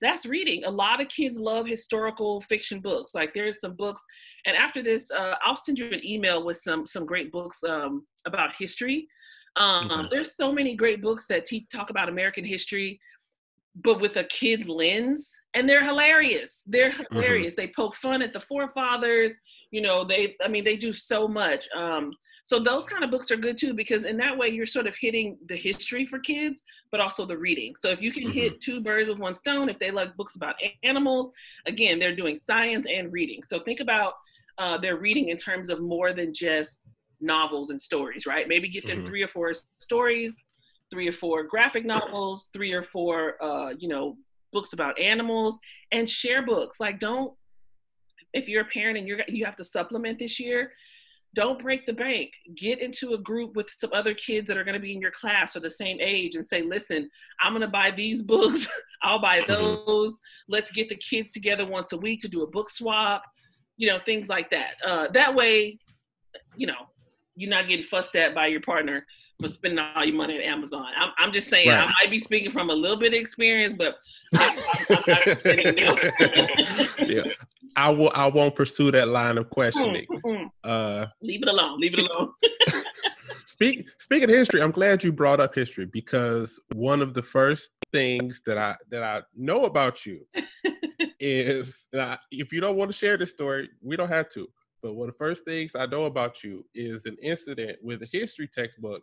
That's reading. A lot of kids love historical fiction books. Like there's some books, and after this, uh, I'll send you an email with some some great books um, about history. Um, Okay. There's so many great books that te- talk about American history, but with a kid's lens, and they're hilarious. They're hilarious. They poke fun at the forefathers. You know, they. I mean, they do so much. Um, so those kind of books are good too because in that way you're sort of hitting the history for kids, but also the reading. So if you can hit two birds with one stone, if they like books about animals, again they're doing science and reading. So think about uh, their reading in terms of more than just novels and stories, right? Maybe get them Mhm. three or four stories, three or four graphic novels, three or four, uh, you know, books about animals, and share books. Like, don't if you're a parent and you're you have to supplement this year, don't break the bank. Get into a group with some other kids that are going to be in your class or the same age and say, listen, I'm going to buy these books. I'll buy Mhm. those. Let's get the kids together once a week to do a book swap, you know, things like that. Uh, that way, you know, you're not getting fussed at by your partner for spending all your money at Amazon. I'm, I'm just saying, I might be speaking from a little bit of experience, but I'm, I'm not saying no. yeah. I will. I won't pursue that line of questioning. Mm, mm, mm. Uh, Leave it alone. Leave it alone. speak. Speaking of history, I'm glad you brought up history because one of the first things that I that I know about you is I, if you don't want to share this story, we don't have to. But one of the first things I know about you is an incident with a history textbook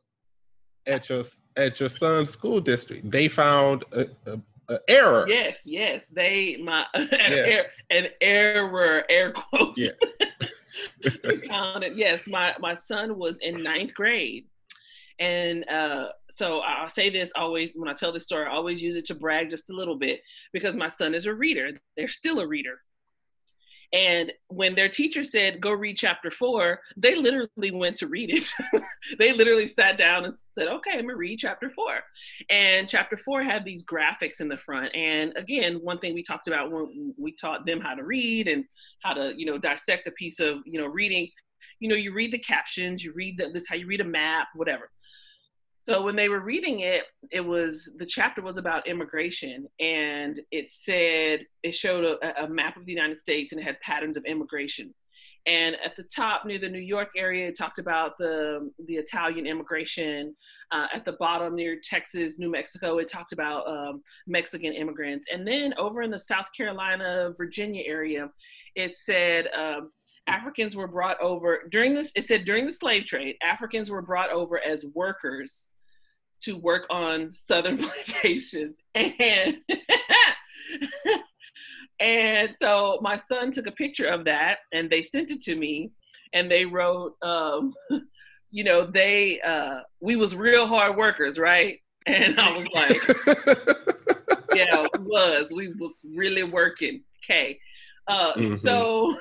at your at your son's school district. They found a, a, a error. Yes, yes. They my an, Yeah. air, an error, air quote. Yeah. found it. Yes, my my son was in ninth grade, and uh, so I'll say this always when I tell this story. I always use it to brag just a little bit because my son is a reader. They're still a reader. And when their teacher said, go read chapter four, they literally went to read it. they literally sat down and said, okay, I'm to read chapter four. And chapter four had these graphics in the front. And again, one thing we talked about when we taught them how to read and how to, you know, dissect a piece of, you know, reading, you know, you read the captions, you read the, this, how you read a map, whatever. So when they were reading it, it was the chapter was about immigration, and it said it showed a, a, map of the United States and it had patterns of immigration. And at the top near the New York area, it talked about the the Italian immigration. Uh, at the bottom near Texas, New Mexico, it talked about um, Mexican immigrants. And then over in the South Carolina, Virginia area, it said um, Africans were brought over during this. It said during the slave trade, Africans were brought over as workers to work on southern plantations. And and so my son took a picture of that and they sent it to me and they wrote um, you know they uh, we was real hard workers right? And i was like yeah was we was really working okay. Uh, mm-hmm. so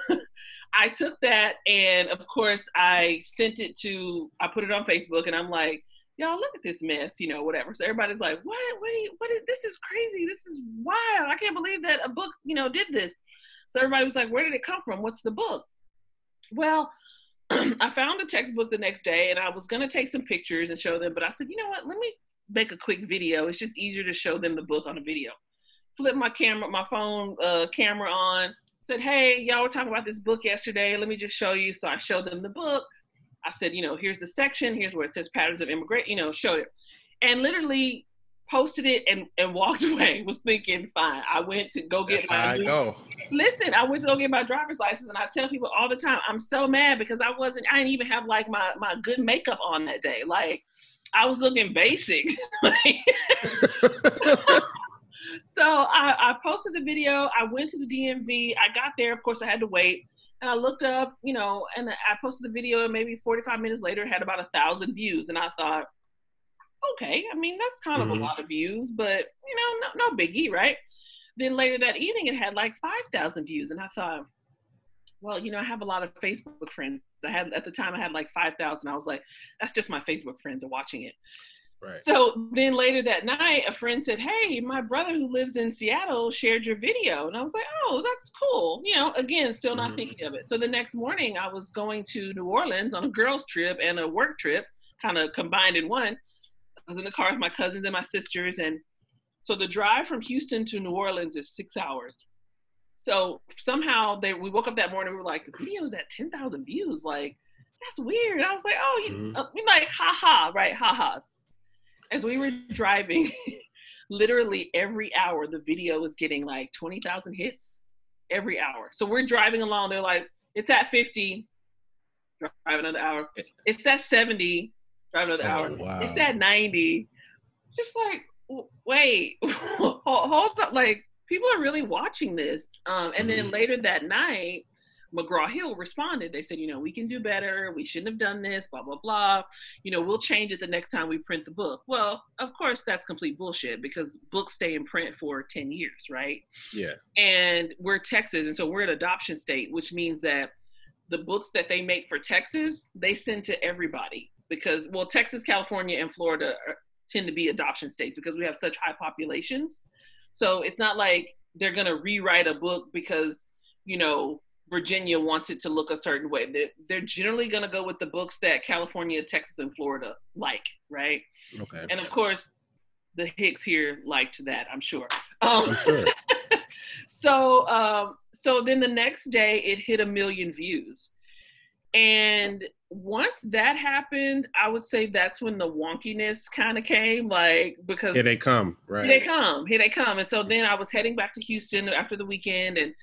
i took that and of course i sent it to i put it on facebook and i'm like y'all look at this mess, you know, whatever. So everybody's like, what, what, you, what is, this is crazy. This is wild. I can't believe that a book, you know, did this. So everybody was like, where did it come from? What's the book? Well, I found the textbook the next day and I was going to take some pictures and show them, but I said, you know what, let me make a quick video. It's just easier to show them the book on a video. Flip my camera, my phone uh, camera on, said, hey, y'all were talking about this book yesterday. Let me just show you. So I showed them the book I said, you know, here's the section, here's where it says patterns of immigrant, you know, showed it. And literally posted it and, and walked away, was thinking, fine. I went to go get That's my go. Listen, I went to go get my driver's license and I tell people all the time, I'm so mad because I wasn't, I didn't even have like my, my good makeup on that day. Like I was looking basic. so I, I posted the video. I went to the DMV. I got there. Of course, I had to wait. And I looked up, you know, and I posted the video, and maybe 45 minutes later, it had about a thousand views. And I thought, okay, I mean, that's kind mm-hmm. of a mm-hmm. lot of views, but, you know, no, no biggie, right? Then later that evening, it had like 5,000 views. And I thought, well, you know, I have a lot of Facebook friends. I had at the time I had like 5,000. I was like, that's just my Facebook friends are watching it. Right. So then later that night, a friend said, Hey, my brother who lives in Seattle shared your video. And I was like, Oh, that's cool. You know, again, still not mm-hmm. thinking of it. So the next morning, I was going to New Orleans on a girls' trip and a work trip, kind of combined in one. I was in the car with my cousins and my sisters. And so the drive from Houston to New Orleans is six hours. So somehow they we woke up that morning, we were like, the video is at 10,000 views. Like, that's weird. I was like, oh, you, mm-hmm. uh, like, ha ha, right? Ha ha's as we were driving, literally every hour the video was getting like 20,000 hits every hour. So we're driving along, they're like, it's at 50, drive another hour. It's at 70, drive another oh, hour. Wow. It's at 90. Just like, wait, hold up. Like, people are really watching this. Um, and mm-hmm. then later that night, McGraw Hill responded. They said, you know, we can do better. We shouldn't have done this, blah, blah, blah. You know, we'll change it the next time we print the book. Well, of course, that's complete bullshit because books stay in print for 10 years, right? Yeah. And we're Texas. And so we're an adoption state, which means that the books that they make for Texas, they send to everybody because, well, Texas, California, and Florida are, tend to be adoption states because we have such high populations. So it's not like they're going to rewrite a book because, you know, Virginia wants it to look a certain way. They're, they're generally going to go with the books that California, Texas, and Florida like, right? Okay. And of course, the Hicks here liked that, I'm sure. Um, I'm sure. so, um, so then the next day, it hit a million views, and once that happened, I would say that's when the wonkiness kind of came, like because here they come, right? Here they come, here they come, and so then I was heading back to Houston after the weekend, and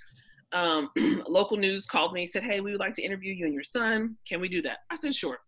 um, local news called me said, "Hey, we would like to interview you and your son. Can we do that?" I said, "Sure."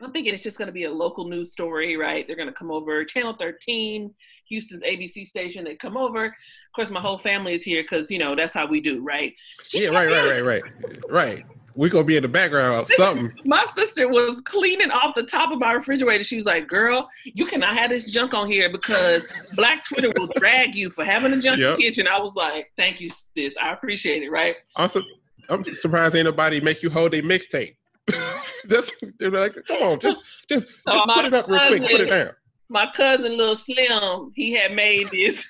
I'm thinking it's just going to be a local news story, right? They're going to come over, Channel 13, Houston's ABC station. They come over. Of course, my whole family is here because you know that's how we do, right? Yeah, right, right, right, right, right. We gonna be in the background of something. my sister was cleaning off the top of my refrigerator. She was like, "Girl, you cannot have this junk on here because Black Twitter will drag you for having a junk yep. kitchen." I was like, "Thank you, sis. I appreciate it." Right. Also, I'm surprised ain't nobody make you hold a mixtape. just they're like, come on, just just, so just put it up real quick, put it down. My cousin, little Slim, he had made this.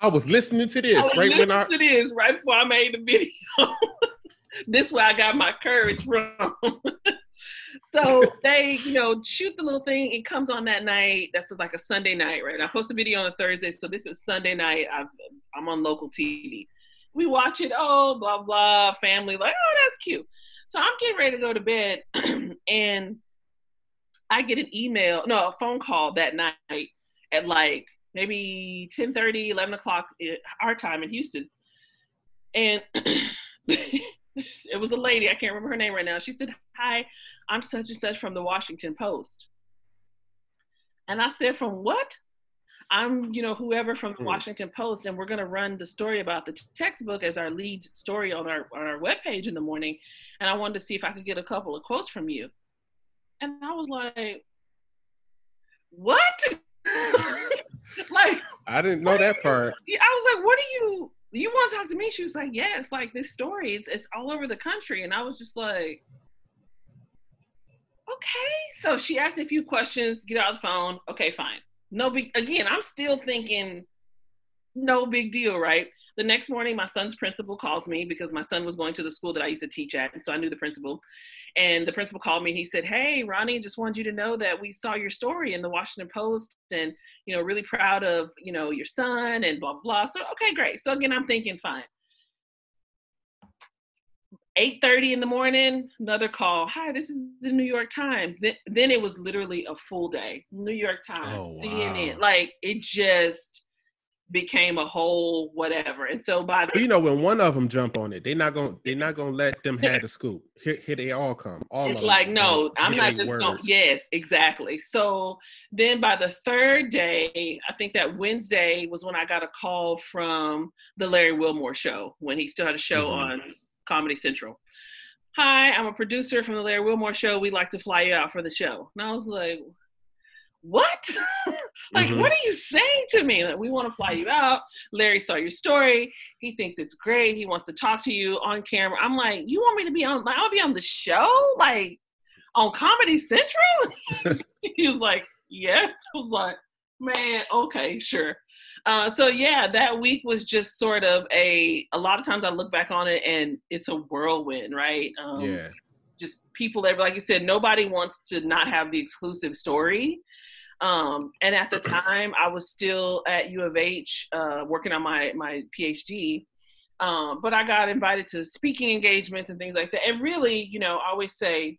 I was listening to this right when I to this right before I made the video. This where I got my courage from. so they, you know, shoot the little thing. It comes on that night. That's like a Sunday night, right? I post a video on a Thursday, so this is Sunday night. i am on local TV. We watch it. Oh, blah blah. Family like, oh, that's cute. So I'm getting ready to go to bed, and I get an email, no, a phone call that night at like maybe 10 30, 11 o'clock eh, our time in Houston. And it was a lady, I can't remember her name right now. She said, Hi, I'm such and such from the Washington Post. And I said, From what? I'm, you know, whoever from the hmm. Washington Post, and we're going to run the story about the textbook as our lead story on our on our webpage in the morning. And I wanted to see if I could get a couple of quotes from you. And I was like, "What?" like I didn't know that part. I was like, "What do you you want to talk to me?" She was like, "Yeah, it's like this story. It's it's all over the country." And I was just like, "Okay." So she asked a few questions. Get out the phone. Okay, fine. No big. Again, I'm still thinking, no big deal, right? The next morning, my son's principal calls me because my son was going to the school that I used to teach at, and so I knew the principal. And the principal called me and he said, Hey, Ronnie, just wanted you to know that we saw your story in the Washington Post and, you know, really proud of, you know, your son and blah, blah. So, okay, great. So again, I'm thinking, fine. 8.30 in the morning, another call. Hi, this is the New York Times. Then, then it was literally a full day. New York Times, oh, wow. CNN. Like it just became a whole whatever. And so by the, you know when one of them jump on it, they're not gonna they're not gonna let them have the scoop. Here, here they all come. All it's like them. no, I'm not just going. Yes, exactly. So then by the third day, I think that Wednesday was when I got a call from the Larry Wilmore show when he still had a show mm-hmm. on Comedy Central. Hi, I'm a producer from the Larry Wilmore show. We'd like to fly you out for the show. And I was like, what? like, mm-hmm. what are you saying to me? Like, we want to fly you out. Larry saw your story. He thinks it's great. He wants to talk to you on camera. I'm like, you want me to be on? Like, I'll be on the show, like on Comedy Central. he was like, yes. I was like, man, okay, sure. Uh, so yeah, that week was just sort of a. A lot of times I look back on it and it's a whirlwind, right? Um, yeah. Just people that, like you said, nobody wants to not have the exclusive story. Um, and at the time, I was still at U of H uh, working on my my PhD. Um, but I got invited to speaking engagements and things like that. And really, you know, I always say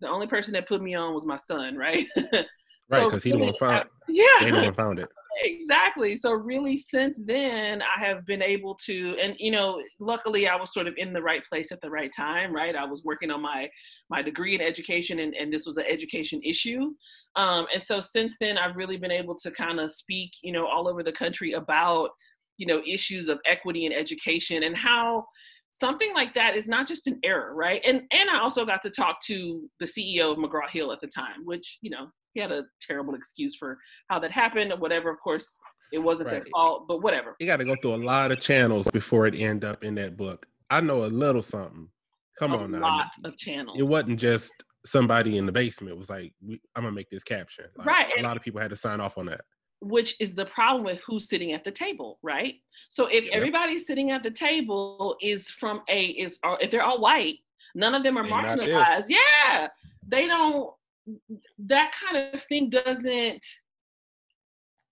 the only person that put me on was my son, right? right, because so he the one found. Yeah, they the one found it. Exactly. So really, since then, I have been able to, and you know, luckily, I was sort of in the right place at the right time. Right, I was working on my my degree in education, and, and this was an education issue. Um, and so since then, I've really been able to kind of speak, you know, all over the country about, you know, issues of equity in education and how something like that is not just an error, right? And and I also got to talk to the CEO of McGraw Hill at the time, which you know he had a terrible excuse for how that happened or whatever. Of course, it wasn't right. their fault, but whatever. You got to go through a lot of channels before it end up in that book. I know a little something. Come a on now. Lot of channels. It wasn't just somebody in the basement was like, "I'm gonna make this caption." Like, right. A lot of people had to sign off on that. Which is the problem with who's sitting at the table, right? So if yep. everybody sitting at the table is from a is or if they're all white, none of them are marginalized. Yeah, they don't. That kind of thing doesn't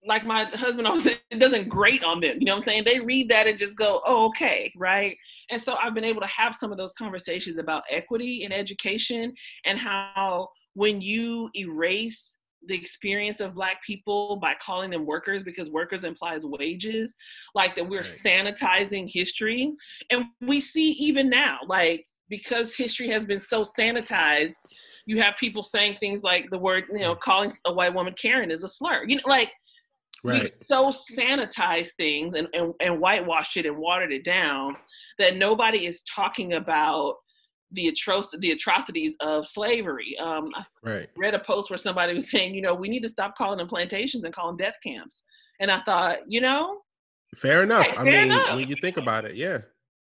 like my husband always said, it doesn't grate on them. You know what I'm saying? They read that and just go, oh, okay, right? And so I've been able to have some of those conversations about equity in education and how when you erase the experience of black people by calling them workers because workers implies wages like that we're right. sanitizing history and we see even now like because history has been so sanitized you have people saying things like the word you know calling a white woman karen is a slur you know like Right. We so sanitize things and, and, and whitewashed it and watered it down that nobody is talking about the atroc- the atrocities of slavery. Um, I Right. read a post where somebody was saying, you know, we need to stop calling them plantations and call them death camps. And I thought, you know, Fair enough. Right, I fair mean, enough. when you think about it, yeah.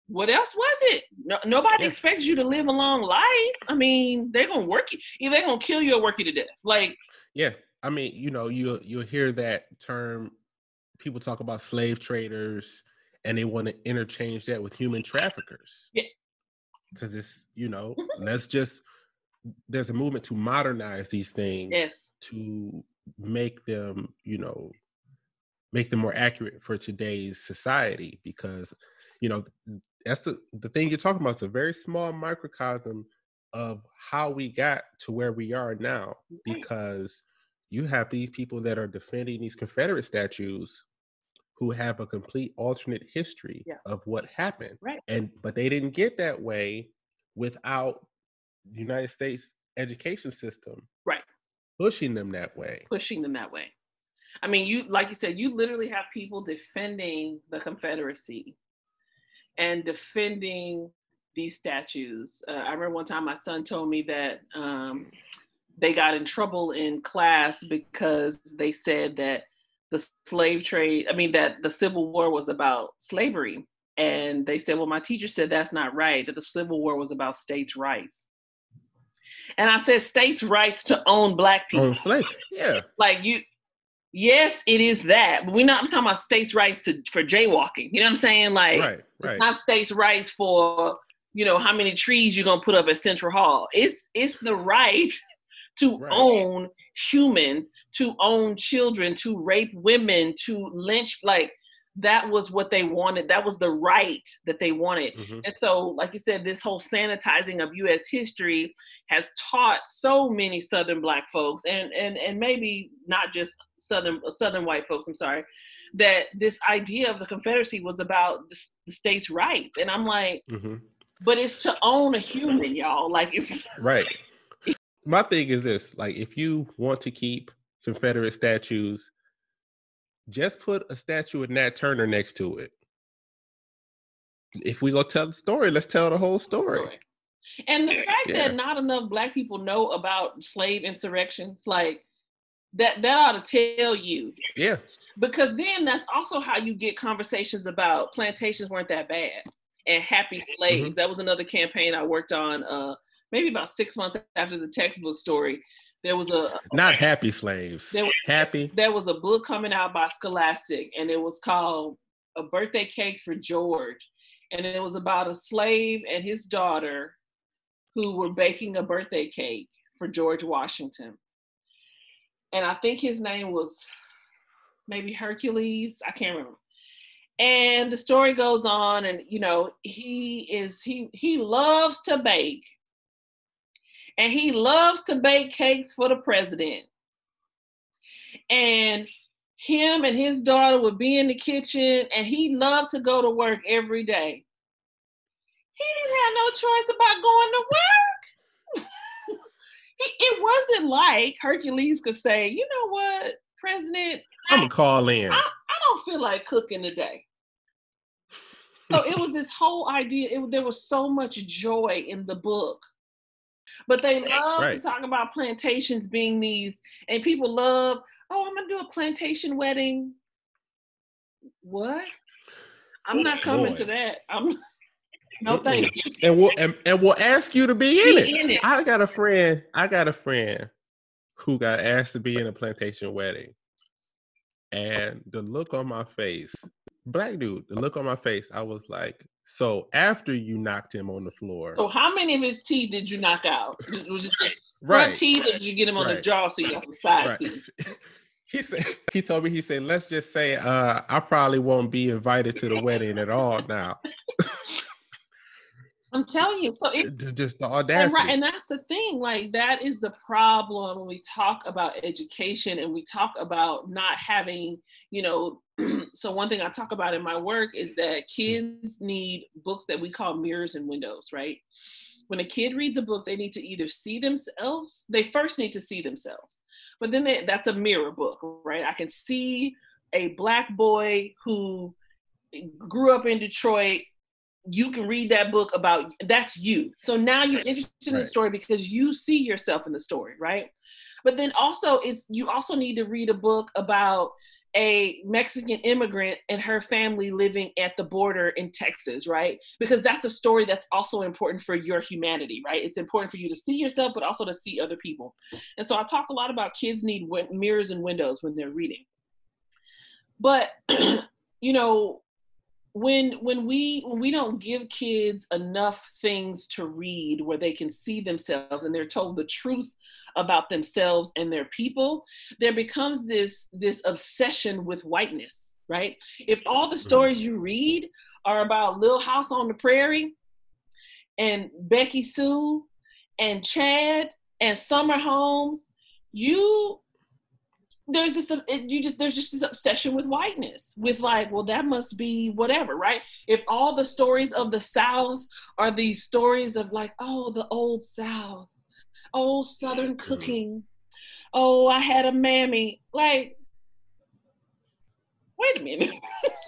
What else was it? No, nobody Yeah. expects you to live a long life. I mean, they're gonna work you. Either they're gonna kill you or work you to death. Like, Yeah. I mean, you know, you you'll hear that term people talk about slave traders and they want to interchange that with human traffickers. Yeah. Because it's, you know, Mhm. let's just there's a movement to modernize these things yes, to make them, you know, make them more accurate for today's society because, you know, that's the the thing you're talking about. It's a very small microcosm of how we got to where we are now because you have these people that are defending these Confederate statues who have a complete alternate history Yeah. of what happened. Right. And but they didn't get that way without the United States education system Right. pushing them that way. pushing them that way. I mean, you like you said, you literally have people defending the Confederacy and defending these statues. Uh, I remember one time my son told me that um, they got in trouble in class because they said that the slave trade, I mean, that the Civil War was about slavery. And they said, well, my teacher said that's not right, that the Civil War was about states' rights. And I said, states' rights to own Black people On slave. Yeah. like you yes it is that but we're not I'm talking about states rights to for jaywalking you know what i'm saying like Right. Right. not states rights for you know how many trees you're gonna put up at central hall it's it's the right to Right. own humans to own children to rape women to lynch like that was what they wanted that was the right that they wanted Mhm. and so, like you said, this whole sanitizing of U.S. history has taught so many Southern Black folks, and and and maybe not just Southern Southern white folks. I'm sorry, that this idea of the Confederacy was about the, the states' rights, and I'm like, Mhm. but it's to own a human, y'all. Like it's Right. My thing is this: like, if you want to keep Confederate statues, just put a statue of Nat Turner next to it. If we go tell the story, let's tell the whole story. And the fact Yeah. that not enough black people know about slave insurrections, like that, that ought to tell you. Yeah. Because then that's also how you get conversations about plantations weren't that bad and happy slaves. That was another campaign I worked on uh, maybe about six months after the textbook story. There was a Not happy slaves. There was- happy. there was a book coming out by Scholastic, and it was called A Birthday Cake for George. And it was about a slave and his daughter who were baking a birthday cake for George Washington. And I think his name was maybe Hercules. I can't remember. And the story goes on, and you know, he is he he loves to bake. And he loves to bake cakes for the president and him and his daughter would be in the kitchen and he loved to go to work every day he didn't have no choice about going to work It wasn't like hercules could say you know what president? I'm gonna call in. I, I don't feel like cooking today. So it was this whole idea it, there was so much joy in the book. But they love to talk about plantations being these and people love oh i'm gonna do a plantation wedding. What? I'm oh, not coming to that. I'm no thank you and we'll and, and we'll ask you to be in Be it. in it. I got a friend. I got a friend who got asked to be in a plantation wedding, and the look on my face, black dude, the look on my face, I was like, so after you knocked him on the floor, so how many of his teeth did you knock out was it just front right, teeth or did you get him on the Right. jaw so you got some side right. teeth He said he told me he said let's just say uh I probably won't be invited to the wedding at all now. i'm telling you so it, J- Just the and right and that's the thing like that is the problem when we talk about education and we talk about not having you know so one thing i talk about in my work is that kids need books that we call mirrors and windows right? When a kid reads a book they need to either see themselves they first need to see themselves but then they, that's a mirror book right? I can see a black boy who grew up in Detroit, you can read that book about that's you. So now you're interested in the story because you see yourself in the story, right? But then also it's you also need to read a book about a Mexican immigrant and her family living at the border in Texas, right? Because that's a story that's also important for your humanity, right? It's important for you to see yourself, but also to see other people. And so I talk a lot about kids need mirrors and windows when they're reading. But, you know, when when we when we don't give kids enough things to read where they can see themselves and they're told the truth about themselves and their people there becomes this this obsession with whiteness right if all the mm-hmm. stories you read are about little house on the prairie and becky sue and chad and summer homes you there's this you just there's just this obsession with whiteness with like well that must be whatever right? If all the stories of the south are these stories of like oh the old south oh southern mm-hmm. cooking. Oh i had a mammy. Like wait a minute.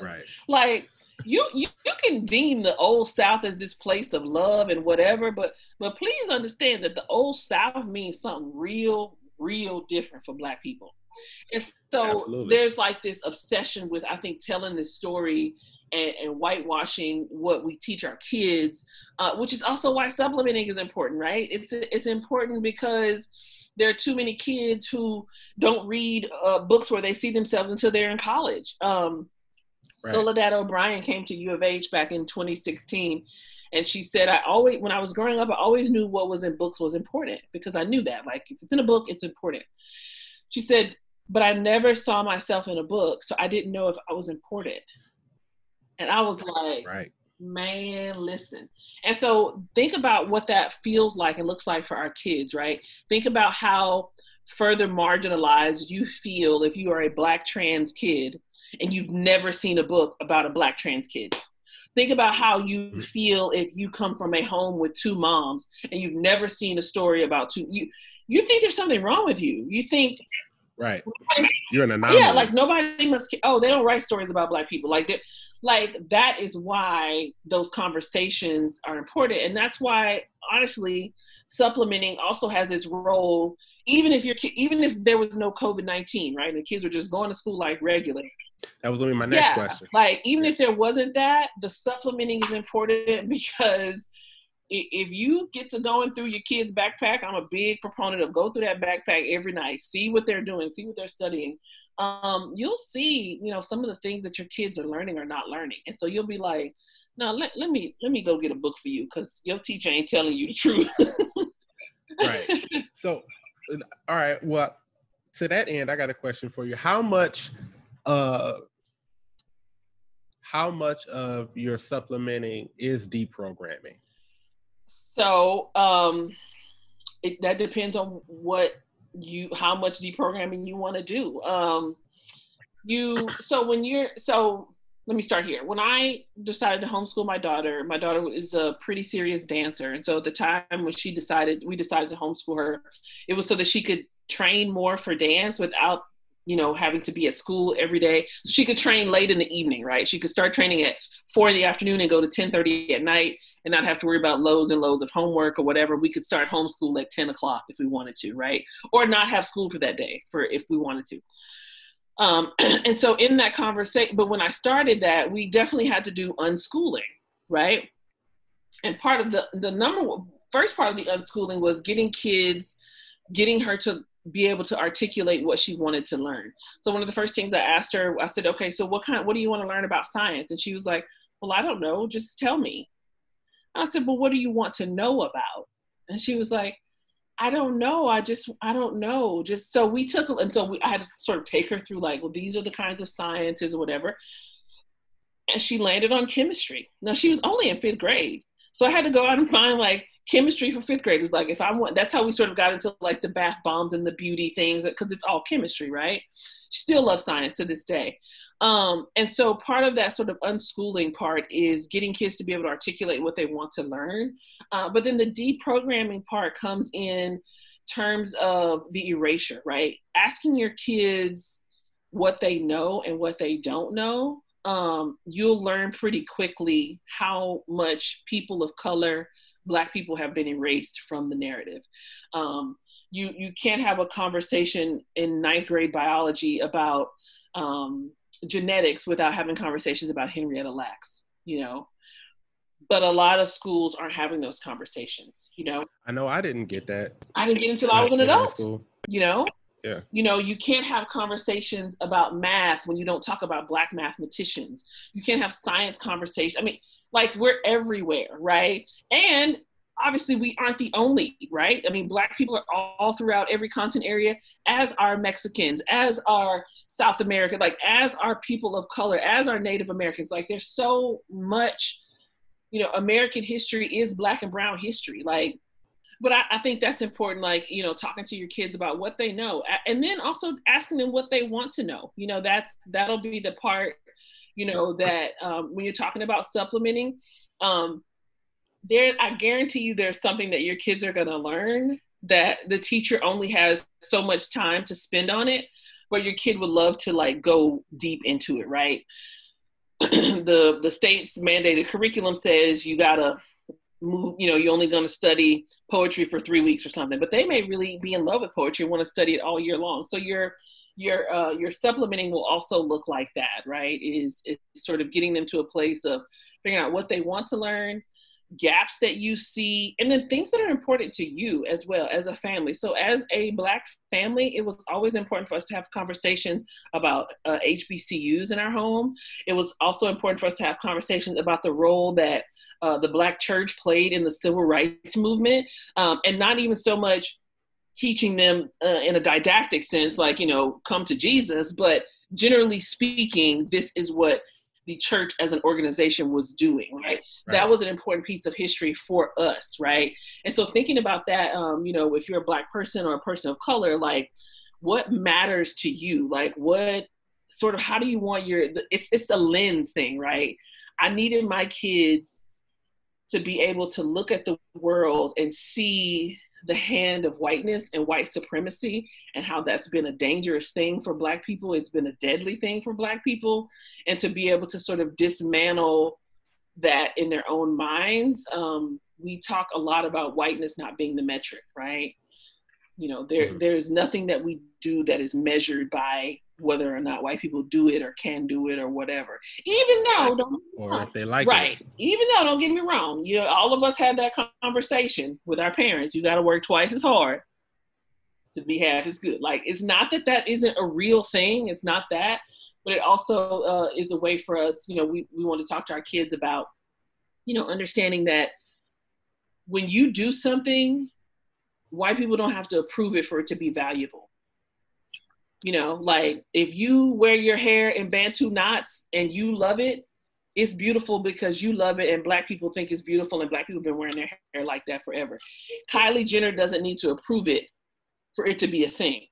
Right. Like you, you you can deem the old south as this place of love and whatever but but please understand that the old south means something real real different for black people and so Absolutely. there's like this obsession with, I think, telling this story and, and whitewashing what we teach our kids, uh, which is also why supplementing is important, right? It's it's important because there are too many kids who don't read uh, books where they see themselves until they're in college. Um, right. Soledad O'Brien came to U of H back in 2016 and she said i always when i was growing up i always knew what was in books was important because i knew that like if it's in a book it's important she said but I never saw myself in a book, so I didn't know if I was important. And I was like, right. man, listen. And so think about what that feels like and looks like for our kids, right? Think about how further marginalized you feel if you are a black trans kid and you've never seen a book about a black trans kid. Think about how you mm-hmm. feel if you come from a home with two moms and you've never seen a story about two you you think there's something wrong with you. You think Right. You're an anomaly. Yeah, like nobody must. Oh, they don't write stories about black people. Like that. Like that is why those conversations are important, and that's why honestly, supplementing also has its role. Even if you're, even if there was no COVID nineteen, right, and the kids were just going to school like regular. That was to be my next yeah, question. Like even yeah. if there wasn't that, the supplementing is important because if you get to going through your kid's backpack, I'm a big proponent of go through that backpack every night, see what they're doing, see what they're studying. Um, you'll see, you know, some of the things that your kids are learning or not learning. And so you'll be like, no, let, let me let me go get a book for you because your teacher ain't telling you the truth. right. So all right, well, to that end, I got a question for you. How much uh how much of your supplementing is deprogramming? So um, it, that depends on what you, how much deprogramming you want to do. Um, you so when you're so let me start here. When I decided to homeschool my daughter, my daughter is a pretty serious dancer, and so at the time when she decided we decided to homeschool her, it was so that she could train more for dance without you know, having to be at school every day. So she could train late in the evening, right? She could start training at four in the afternoon and go to 1030 at night and not have to worry about loads and loads of homework or whatever. We could start homeschool at 10 o'clock if we wanted to, right? Or not have school for that day for if we wanted to. Um, and so in that conversation, but when I started that, we definitely had to do unschooling, right? And part of the the number first part of the unschooling was getting kids, getting her to be able to articulate what she wanted to learn. So one of the first things I asked her, I said, "Okay, so what kind? What do you want to learn about science?" And she was like, "Well, I don't know. Just tell me." I said, "Well, what do you want to know about?" And she was like, "I don't know. I just I don't know." Just so we took and so we I had to sort of take her through like, well, these are the kinds of sciences or whatever. And she landed on chemistry. Now she was only in fifth grade, so I had to go out and find like chemistry for fifth graders. Like if I want, that's how we sort of got into like the bath bombs and the beauty things because it's all chemistry, right? She still loves science to this day. Um, and so part of that sort of unschooling part is getting kids to be able to articulate what they want to learn. Uh, but then the deprogramming part comes in terms of the erasure, right? Asking your kids what they know and what they don't know, um, you'll learn pretty quickly how much people of color, Black people, have been erased from the narrative. Um, you you can't have a conversation in ninth grade biology about um, genetics without having conversations about Henrietta Lacks. You know, but a lot of schools aren't having those conversations. You know, I know I didn't get that. I didn't get until I was an adult. You know, yeah. You know, you can't have conversations about math when you don't talk about black mathematicians. You can't have science conversations. I mean, like we're everywhere, right? And obviously we aren't the only, right? I mean, black people are all throughout every content area, as are Mexicans, as are South America, like as are people of color, as are Native Americans. Like there's so much, you know, American history is black and brown history. Like but I, I, think that's important like you know talking to your kids about what they know and then also asking them what they want to know you know that's that'll be the part you know that um, when you're talking about supplementing um, there i guarantee you there's something that your kids are going to learn that the teacher only has so much time to spend on it but your kid would love to like go deep into it right the the state's mandated curriculum says you gotta move, you know, you're only going to study poetry for three weeks or something, but they may really be in love with poetry and want to study it all year long. So your your uh, your supplementing will also look like that, right? Is is sort of getting them to a place of figuring out what they want to learn, gaps that you see and then things that are important to you as well as a family so as a black family it was always important for us to have conversations about uh, hbcus in our home it was also important for us to have conversations about the role that uh, the black church played in the civil rights movement um, and not even so much teaching them uh, in a didactic sense like you know come to jesus but generally speaking this is what the church as an organization was doing, right? right? That was an important piece of history for us, right? And so thinking about that, um, you know, if you're a black person or a person of color, like what matters to you? Like what sort of how do you want your it's it's the lens thing, right? I needed my kids to be able to look at the world and see the hand of whiteness and white supremacy and how that's been a dangerous thing for black people. It's been a deadly thing for black people. And to be able to sort of dismantle that in their own minds um, we talk a lot about whiteness not being the metric right? You know there mm-hmm. there's nothing that we do that is measured by whether or not white people do it or can do it or whatever. Even though, don't or if they like right. It. Even though, don't get me wrong, you know, all of us had that conversation with our parents. You got to work twice as hard to be half as good. Like it's not that that isn't a real thing. It's not that, but it also uh, is a way for us. You know, we we want to talk to our kids about, you know, understanding that when you do something, white people don't have to approve it for it to be valuable you know, like if you wear your hair in Bantu knots and you love it, it's beautiful because you love it and black people think it's beautiful and black people have been wearing their hair like that forever. Kylie Jenner doesn't need to approve it for it to be a thing.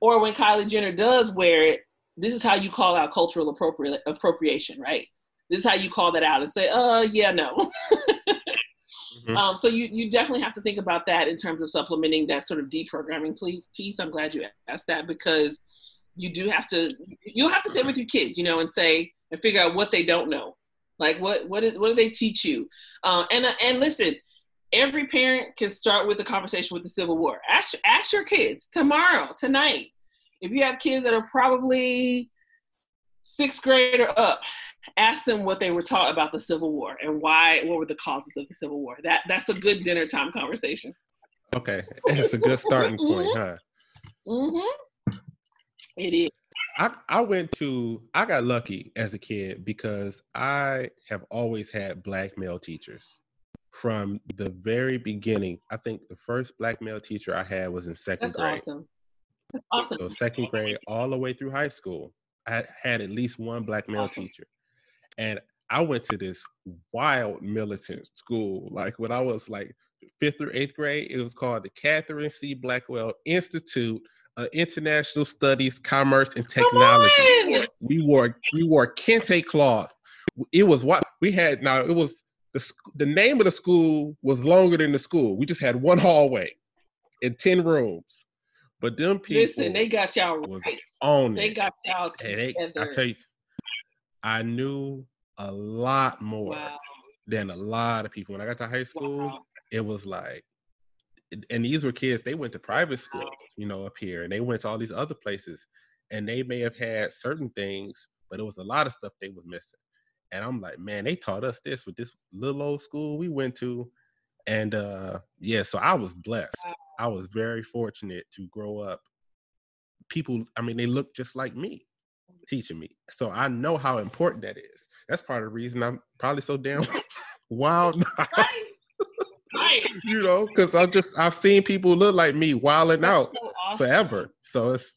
Or when Kylie Jenner does wear it, this is how you call out cultural appropri- appropriation, right? This is how you call that out and say, uh, yeah, no. Mm-hmm. Um, so you you definitely have to think about that in terms of supplementing that sort of deprogramming piece. Piece. I'm glad you asked that because you do have to you'll have to sit with your kids, you know, and say and figure out what they don't know. Like what what is, what do they teach you? Uh, and uh, and listen, every parent can start with a conversation with the Civil War. Ask ask your kids tomorrow, tonight. If you have kids that are probably sixth grade or up, ask them what they were taught about the Civil War and why, what were the causes of the Civil War. That that's a good dinner time conversation. Okay, it's a good starting point, mm-hmm. huh? Mm-hmm. It is. I, I went to I got lucky as a kid because I have always had black male teachers from the very beginning. I think the first black male teacher I had was in second That's grade. Awesome. That's awesome. So second grade all the way through high school, I had at least one black male awesome. teacher. And I went to this wild militant school. Like when I was like fifth or eighth grade, it was called the Catherine C. Blackwell Institute of International Studies, Commerce, and Technology. We wore we wore kente cloth. It was what we had. Now it was the the name of the school was longer than the school. We just had one hallway and ten rooms. But them people Listen, they got y'all right. on They it. got y'all And they, together. I tell you, I knew a lot more wow. than a lot of people. When I got to high school, Wow. it was like, and these were kids, they went to private school, you know, up here, and they went to all these other places, and they may have had certain things, but it was a lot of stuff they was missing. And I'm like, man, they taught us this with this little old school we went to. And uh yeah, so I was blessed. I was very fortunate to grow up. People, I mean, they look just like me teaching me. So I know how important that is. That's part of the reason I'm probably so damn wild Right. right. you know, because I just I've seen people look like me wilding out So awesome. forever. So it's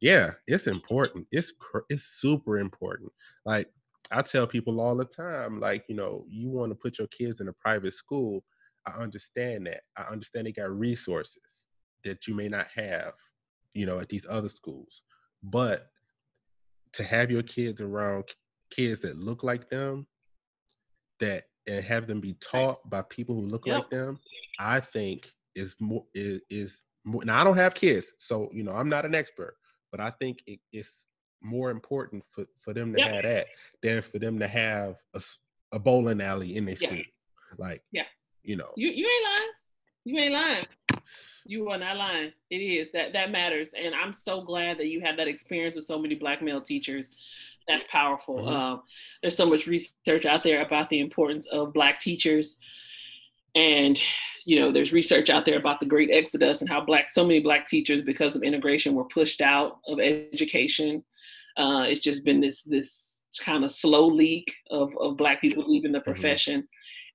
yeah, it's important. It's cr- it's super important. Like I tell people all the time, like you know, you want to put your kids in a private school. I understand that. I understand they got resources that you may not have, you know, at these other schools. But to have your kids around kids that look like them, that and have them be taught by people who look Yep. like them, I think is more is, is more. Now I don't have kids, so you know I'm not an expert, but I think it, it's more important for for them to Yep. have that than for them to have a bowling alley in their Yeah. school. Like, Yeah. you know, You you ain't lying. You ain't lying. You are not lying. It is that that matters, and I'm so glad that you had that experience with so many black male teachers. That's powerful. Mhm. Um, there's so much research out there about the importance of black teachers, and you know, there's research out there about the Great Exodus and how black so many black teachers, because of integration, were pushed out of education. Uh, it's just been this this kind of slow leak of of black people leaving the profession,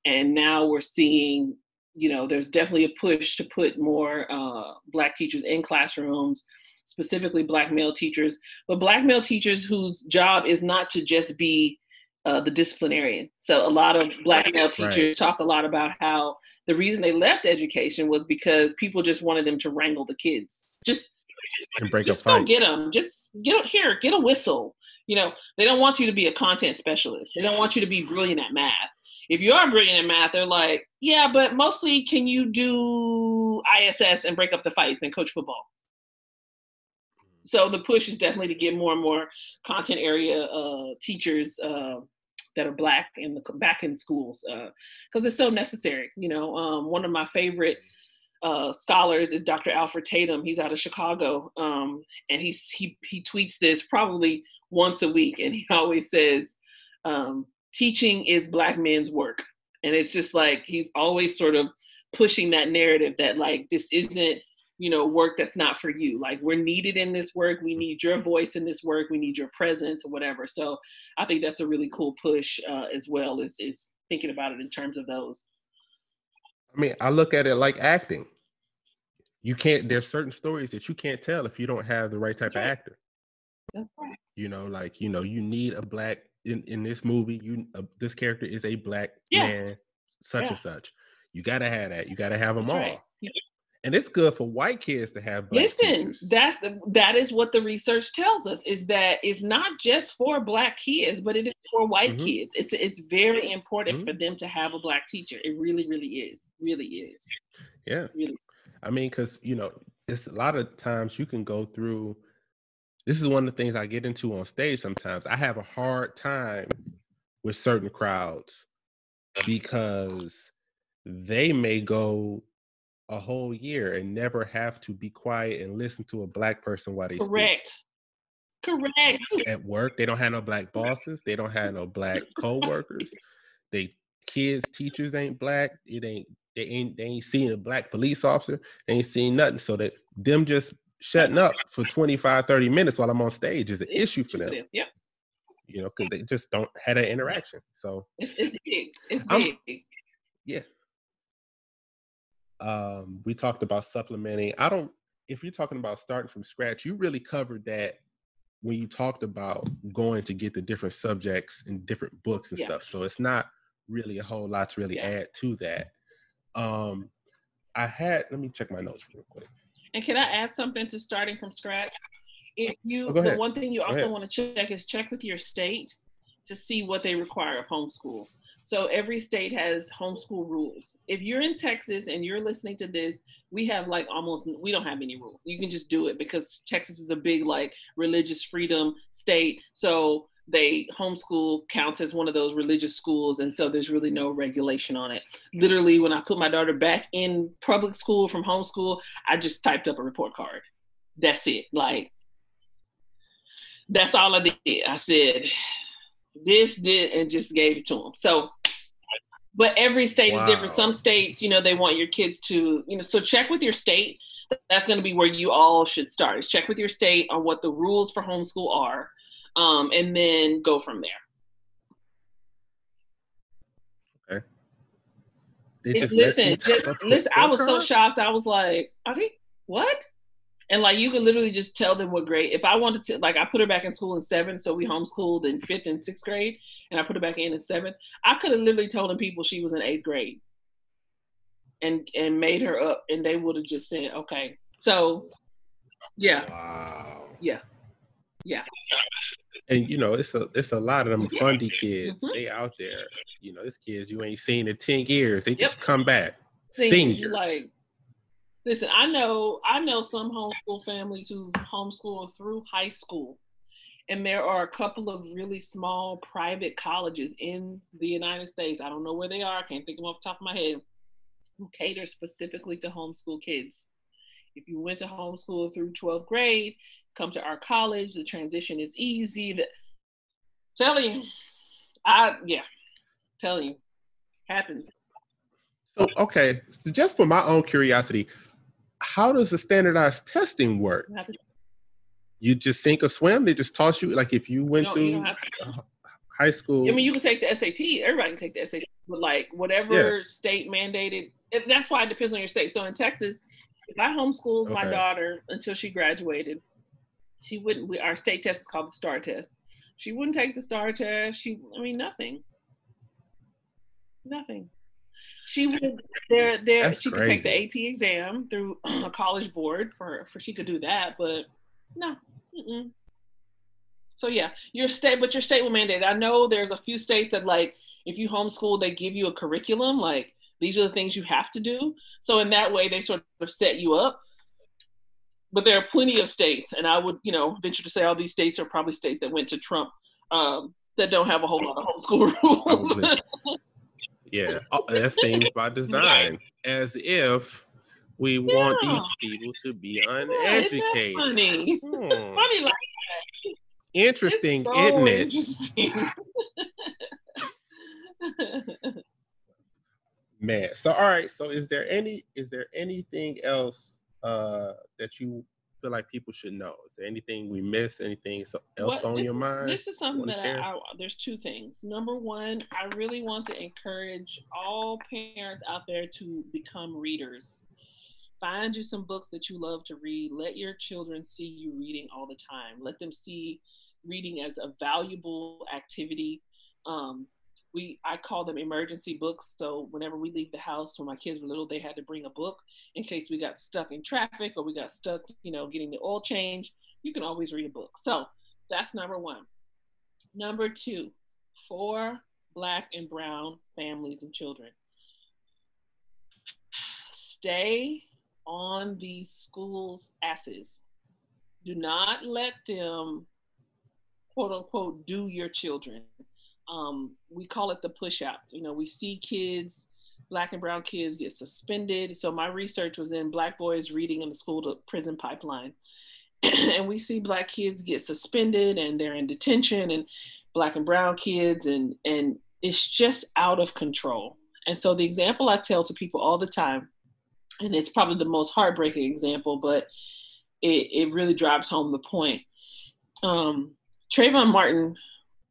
and now we're seeing you know, there's definitely a push to put more uh, Black teachers in classrooms, specifically Black male teachers, but Black male teachers whose job is not to just be uh, the disciplinarian. So a lot of Black male teachers talk a lot about how the reason they left education was because people just wanted them to wrangle the kids. Just and break just up go get them. Just get here, get a whistle. You know, they don't want you to be a content specialist. They don't want you to be brilliant at math. If you are brilliant in math, they're like, yeah, but mostly can you do ISS and break up the fights and coach football? So the push is definitely to get more and more content area uh, teachers uh, that are black in the back in schools because it's so necessary. You know, um, one of my favorite uh, scholars is Dr. Alfred Tatum. He's out of Chicago, um, and he's he he tweets this probably once a week, and he always says, um, "Teaching is black men's work," and it's just like he's always sort of pushing that narrative that like this isn't you know work that's not for you like we're needed in this work we need your voice in this work we need your presence or whatever so i think that's a really cool push uh, as well is is thinking about it in terms of those I mean, I look at it like acting. You can't. There's certain stories that you can't tell if you don't have the right type That's right. of actor. that's right You know, like you know, you need a black in in this movie. You uh, this character is a black Yeah. man, such Yeah. and such. You gotta have that. You gotta have them That's all. right. Yeah. And it's good for white kids to have black Listen, teachers. that's the, that is what the research tells us is that it's not just for black kids, but it is for white Mhm. kids. It's it's very important Mhm. for them to have a black teacher. It really, really is. Really is. yeah. Really. I mean, because you know, it's a lot of times you can go through. This is one of the things I get into on stage. Sometimes I have a hard time with certain crowds because they may go a whole year and never have to be quiet and listen to a black person while they speak. Correct. Correct. At work, they don't have no black bosses. They don't have no black co-workers. they kids, teachers ain't black. It ain't they ain't they ain't seen a black police officer. They ain't seen nothing. So that them just shutting up for 25, 30 minutes while I'm on stage is an issue for them. Yep. You know, because they just don't have that interaction. So It's it's big. It's I'm- big. yeah. Um, we talked about supplementing. I don't if you're talking about starting from scratch, you really covered that when you talked about going to get the different subjects and different books and Yeah. stuff. So it's not really a whole lot to really Yeah. add to that. Um I had let me check my notes real quick. And can I add something to starting from scratch? If you, Oh, the one thing you also want to check is check with your state to see what they require of homeschool. So every state has homeschool rules. If you're in Texas and you're listening to this, we have like almost we don't have any rules. You can just do it because Texas is a big like religious freedom state. So they homeschool counts as one of those religious schools and so there's really no regulation on it. Literally when i put my daughter back in public school from homeschool i just typed up a report card. That's it. Like that's all i did. I said this did and just gave it to them so but every state wow. is different. Some states you know they want your kids to you know so check with your state. That's going to be where you all should start is check with your state on what the rules for homeschool are um, and then go from there. Okay. Just listen, just, listen. I was so shocked. I was like, "Okay, what?" And like, you could literally just tell them what grade. If I wanted to, like, I put her back in school in seventh, so we homeschooled in fifth and sixth grade, and I put her back in in seventh. I could have literally told them people she was in eighth grade, and and made her up, and they would have just said, "Okay." So, yeah, wow, yeah, yeah. And you know it's a it's a lot of them fundy kids. Mm-hmm. they out there you know this kids you ain't seen in 10 years. They just come back. Seniors. Like listen i know i know some homeschool families who homeschool through high school. And there are a couple of really small private colleges in the united states. I don't know where they are. I can't think of them off the top of my head who cater specifically to homeschool kids. If you went to homeschool through 12th grade come to our college. The transition is easy. The, tell you, I yeah, tell you, happens. So okay, so just for my own curiosity, how does the standardized testing work? You, you just sink or swim. They just toss you like if you went you through you high school. I mean, you can take the SAT. Everybody can take the SAT, but like whatever yeah. state mandated. That's why it depends on your state. So in Texas, if I homeschooled okay. my daughter until she graduated, she wouldn't. We, our state test is called the STAR test. She wouldn't take the STAR test. She, I mean, nothing. Nothing. She would. There, there. She could take the AP exam through a college board for for she could do that, but no. Mm-mm. So yeah, your state, but your state will mandate. I know there's a few states that like if you homeschool, they give you a curriculum like these are the things you have to do. So in that way, they sort of set you up but there are plenty of states, and I would, you know, venture to say all these states are probably states that went to Trump um, that don't have a whole lot of homeschool rules. yeah, oh, that seems by design, as if we yeah. want these people to be uneducated. Yeah, funny, hmm. funny like that. Interesting, so isn't it? Interesting. Man, so all right. So, is there any is there anything else uh, that you feel like people should know? Is there anything we miss? Anything else on your mind? This is something that I, I, there's two things. Number one, I really want to encourage all parents out there to become readers. Find you some books that you love to read. Let your children see you reading all the time. Let them see reading as a valuable activity. Um, we I call them emergency books. So whenever we leave the house when my kids were little, they had to bring a book in case we got stuck in traffic or we got stuck, you know, getting the oil change. You can always read a book. So that's number one. Number two, for black and brown families and children. Stay on these schools' asses. Do not let them quote unquote do your children um, we call it the push out. You know, we see kids, black and brown kids get suspended. So my research was in black boys reading in the school to prison pipeline. and we see black kids get suspended and they're in detention and black and brown kids and and it's just out of control. And so the example I tell to people all the time, and it's probably the most heartbreaking example, but it, it really drives home the point. Um, Trayvon Martin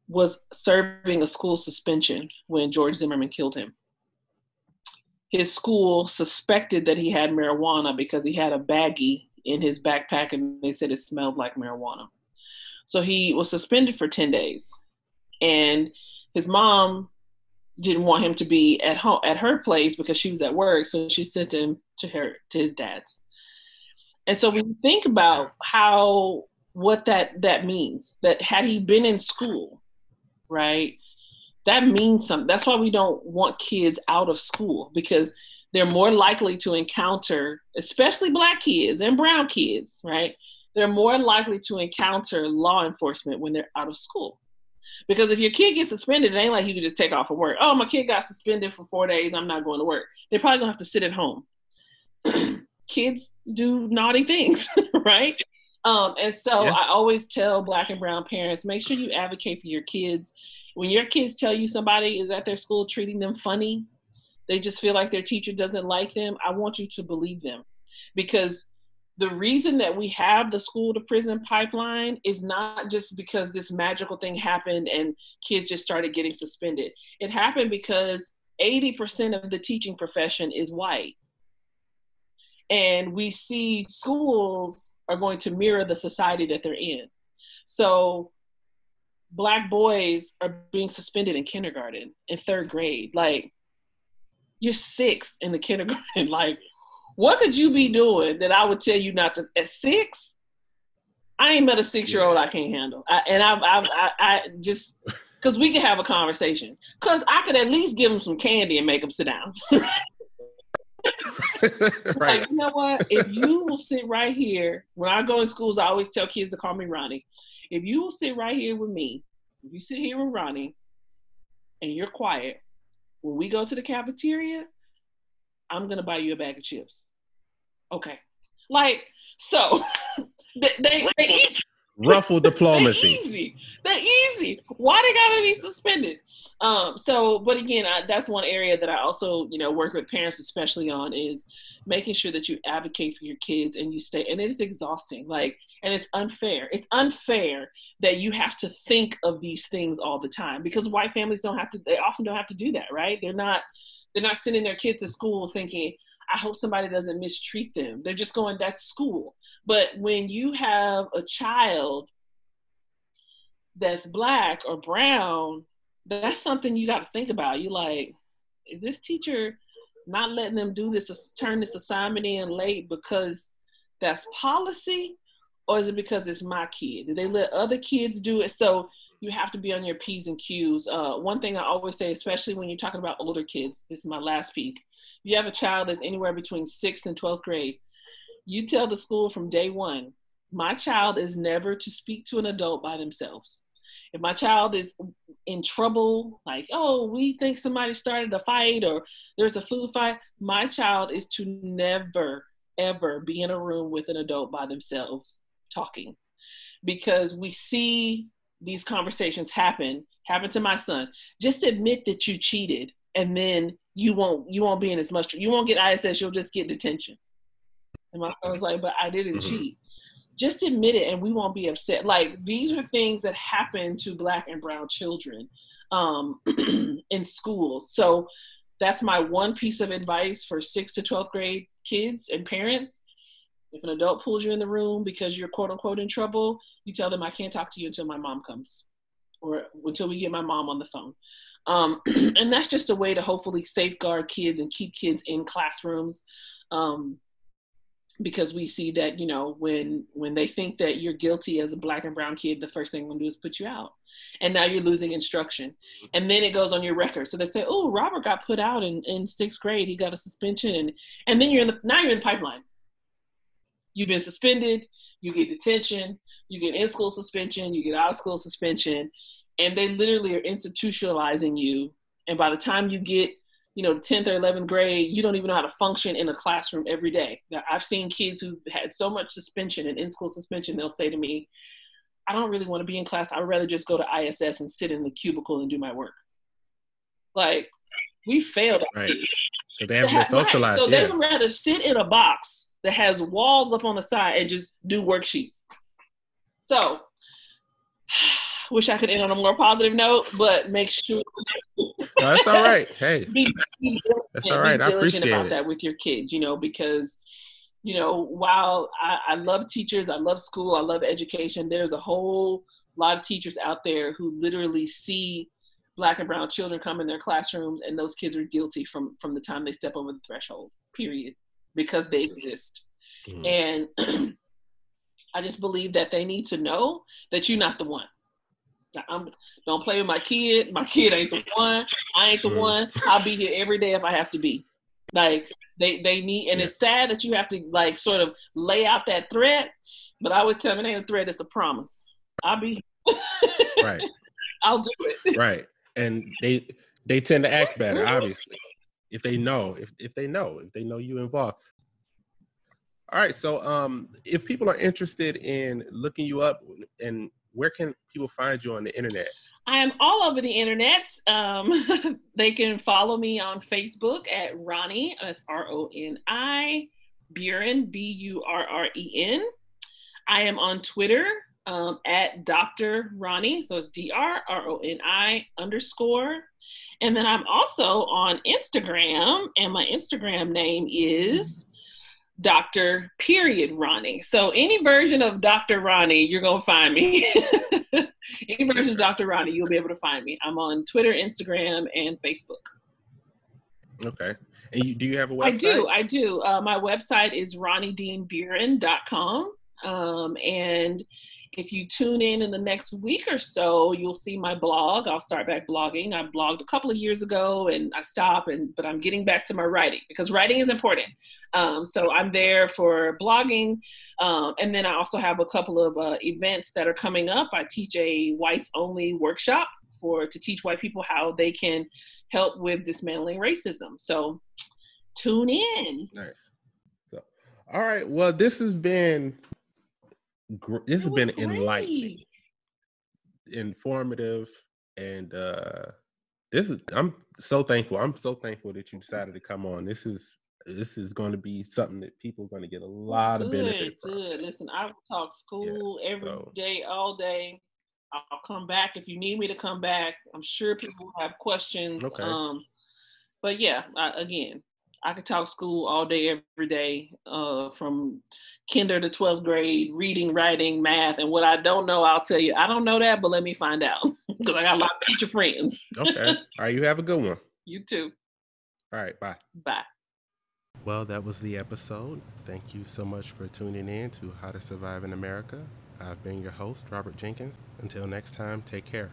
was serving a school suspension when George Zimmerman killed him. His school suspected that he had marijuana because he had a baggie in his backpack and they said it smelled like marijuana. So he was suspended for 10 days. And his mom didn't want him to be at home at her place because she was at work, so she sent him to her to his dad's. And so when you think about how what that that means, that had he been in school, right? that means something. That's why we don't want kids out of school because they're more likely to encounter, especially black kids and brown kids, right? They're more likely to encounter law enforcement when they're out of school. Because if your kid gets suspended, it ain't like you can just take off from work. Oh, my kid got suspended for four days. I'm not going to work. They're probably gonna have to sit at home. Kids do naughty things, right? Um, and so yeah. I always tell black and brown parents, make sure you advocate for your kids. When your kids tell you somebody is at their school treating them funny, they just feel like their teacher doesn't like them, I want you to believe them. Because the reason that we have the school to prison pipeline is not just because this magical thing happened and kids just started getting suspended. It happened because 80% of the teaching profession is white. And we see schools are going to mirror the society that they're in. So black boys are being suspended in kindergarten in third grade. Like you're six in the kindergarten. like what could you be doing that I would tell you not to at six? I ain't met a six year old I can't handle, I, and I've, I've I, I just because we can have a conversation. Because I could at least give them some candy and make them sit down. right. Like, you know what? If you will sit right here, when I go in schools, I always tell kids to call me Roni. If you will sit right here with me, if you sit here with Roni, and you're quiet, when we go to the cafeteria, I'm gonna buy you a bag of chips. Okay. Like, so they, they, they ruffle diplomacy. They're easy. They're easy. Why they gotta be suspended? Um, so, but again, I, that's one area that I also, you know, work with parents especially on is making sure that you advocate for your kids and you stay. And it's exhausting, like, and it's unfair. It's unfair that you have to think of these things all the time because white families don't have to. They often don't have to do that, right? They're not. They're not sending their kids to school thinking, I hope somebody doesn't mistreat them. They're just going, that's school. But when you have a child that's black or brown, that's something you got to think about. You like, is this teacher not letting them do this, turn this assignment in late because that's policy? Or is it because it's my kid? Do they let other kids do it? So you have to be on your P's and Q's. Uh, one thing I always say, especially when you're talking about older kids, this is my last piece. If you have a child that's anywhere between sixth and 12th grade, you tell the school from day one, my child is never to speak to an adult by themselves. If my child is in trouble, like, oh, we think somebody started a fight or there's a food fight, my child is to never, ever be in a room with an adult by themselves talking. Because we see these conversations happen happen to my son just admit that you cheated and then you won't you won't be in as much you won't get iss you'll just get detention and my son was like but i didn't mm-hmm. cheat just admit it and we won't be upset like these are things that happen to black and brown children um, in schools so that's my one piece of advice for sixth to 12th grade kids and parents if an adult pulls you in the room because you're quote unquote in trouble, you tell them, I can't talk to you until my mom comes or until we get my mom on the phone. Um, and that's just a way to hopefully safeguard kids and keep kids in classrooms. Um, because we see that you know when when they think that you're guilty as a black and brown kid the first thing they're going to do is put you out. And now you're losing instruction. Mm-hmm. And then it goes on your record. So they say oh robert got put out in, in sixth grade. He got a suspension and and then you're in the now you're in the pipeline. You've been suspended, you get detention, you get in school suspension, you get out of school suspension, and they literally are institutionalizing you. And by the time you get, you know, 10th or 11th grade, you don't even know how to function in a classroom every day. Now, I've seen kids who had so much suspension and in school suspension, they'll say to me, I don't really want to be in class. I would rather just go to ISS and sit in the cubicle and do my work. Like, we failed. Right. They haven't socialized. Right. So yeah. they would rather sit in a box that has walls up on the side and just do worksheets. So, wish I could end on a more positive note, but make sure. no, that's all right. Hey, be, be that's all right. I appreciate about it. that with your kids, you know, because you know, while I, I love teachers, I love school, I love education. There's a whole lot of teachers out there who literally see black and brown children come in their classrooms, and those kids are guilty from from the time they step over the threshold. Period because they exist. Mm-hmm. And I just believe that they need to know that you're not the one. I'm don't play with my kid. My kid ain't the one. I ain't the Mm. one. I'll be here every day if I have to be. Like they they need, and Yeah. it's sad that you have to like sort of lay out that threat. But I always tell them it ain't a threat; it's a promise. I'll be. Right. I'll do it. right and they they tend to act better obviously if they know if, if they know if they know you involved all right so um if people are interested in looking you up and where can people find you on the internet I am all over the internet. Um, they can follow me on Facebook at Roni. That's R O N I Burren B U R R E N. I am on Twitter um, at Dr. Roni. So it's D R R O N I underscore. And then I'm also on Instagram, and my Instagram name is Dr. Period Roni. So any version of Dr. Roni, you're gonna find me. any version of Dr. Roni, you'll be able to find me. I'm on Twitter, Instagram, and Facebook. okay and you do you have a website I do, I do. Uh, my website is ronideanburren.com. Um, and if you tune in in the next week or so, you'll see my blog. I'll start back blogging. I blogged a couple of years ago and I stopped, and but I'm getting back to my writing because writing is important. Um, so I'm there for blogging, um, and then I also have a couple of uh, events that are coming up. I teach a whites only workshop for to teach white people how they can help with dismantling racism. So tune in. nice so, all right well this has been gr- this has It was been enlightening informative and uh this is i'm so thankful i'm so thankful that you decided to come on this is this is going to be something that people are going to get a lot of benefit from Good. Listen, I will talk school every so- day, all day. I'll come back if you need me to come back. I'm sure people will have questions. Okay. Um, but yeah, I, again, I could talk school all day, every day, uh, from kinder to 12th grade, reading, writing, math, and what I don't know, I'll tell you. I don't know that, but let me find out because I got a lot of teacher friends. okay all right you have a good one You too. all right bye Bye. Well, that was the episode. Thank you so much for tuning in to How to Survive in America. I've been your host, Robert Jenkins. Until next time, take care.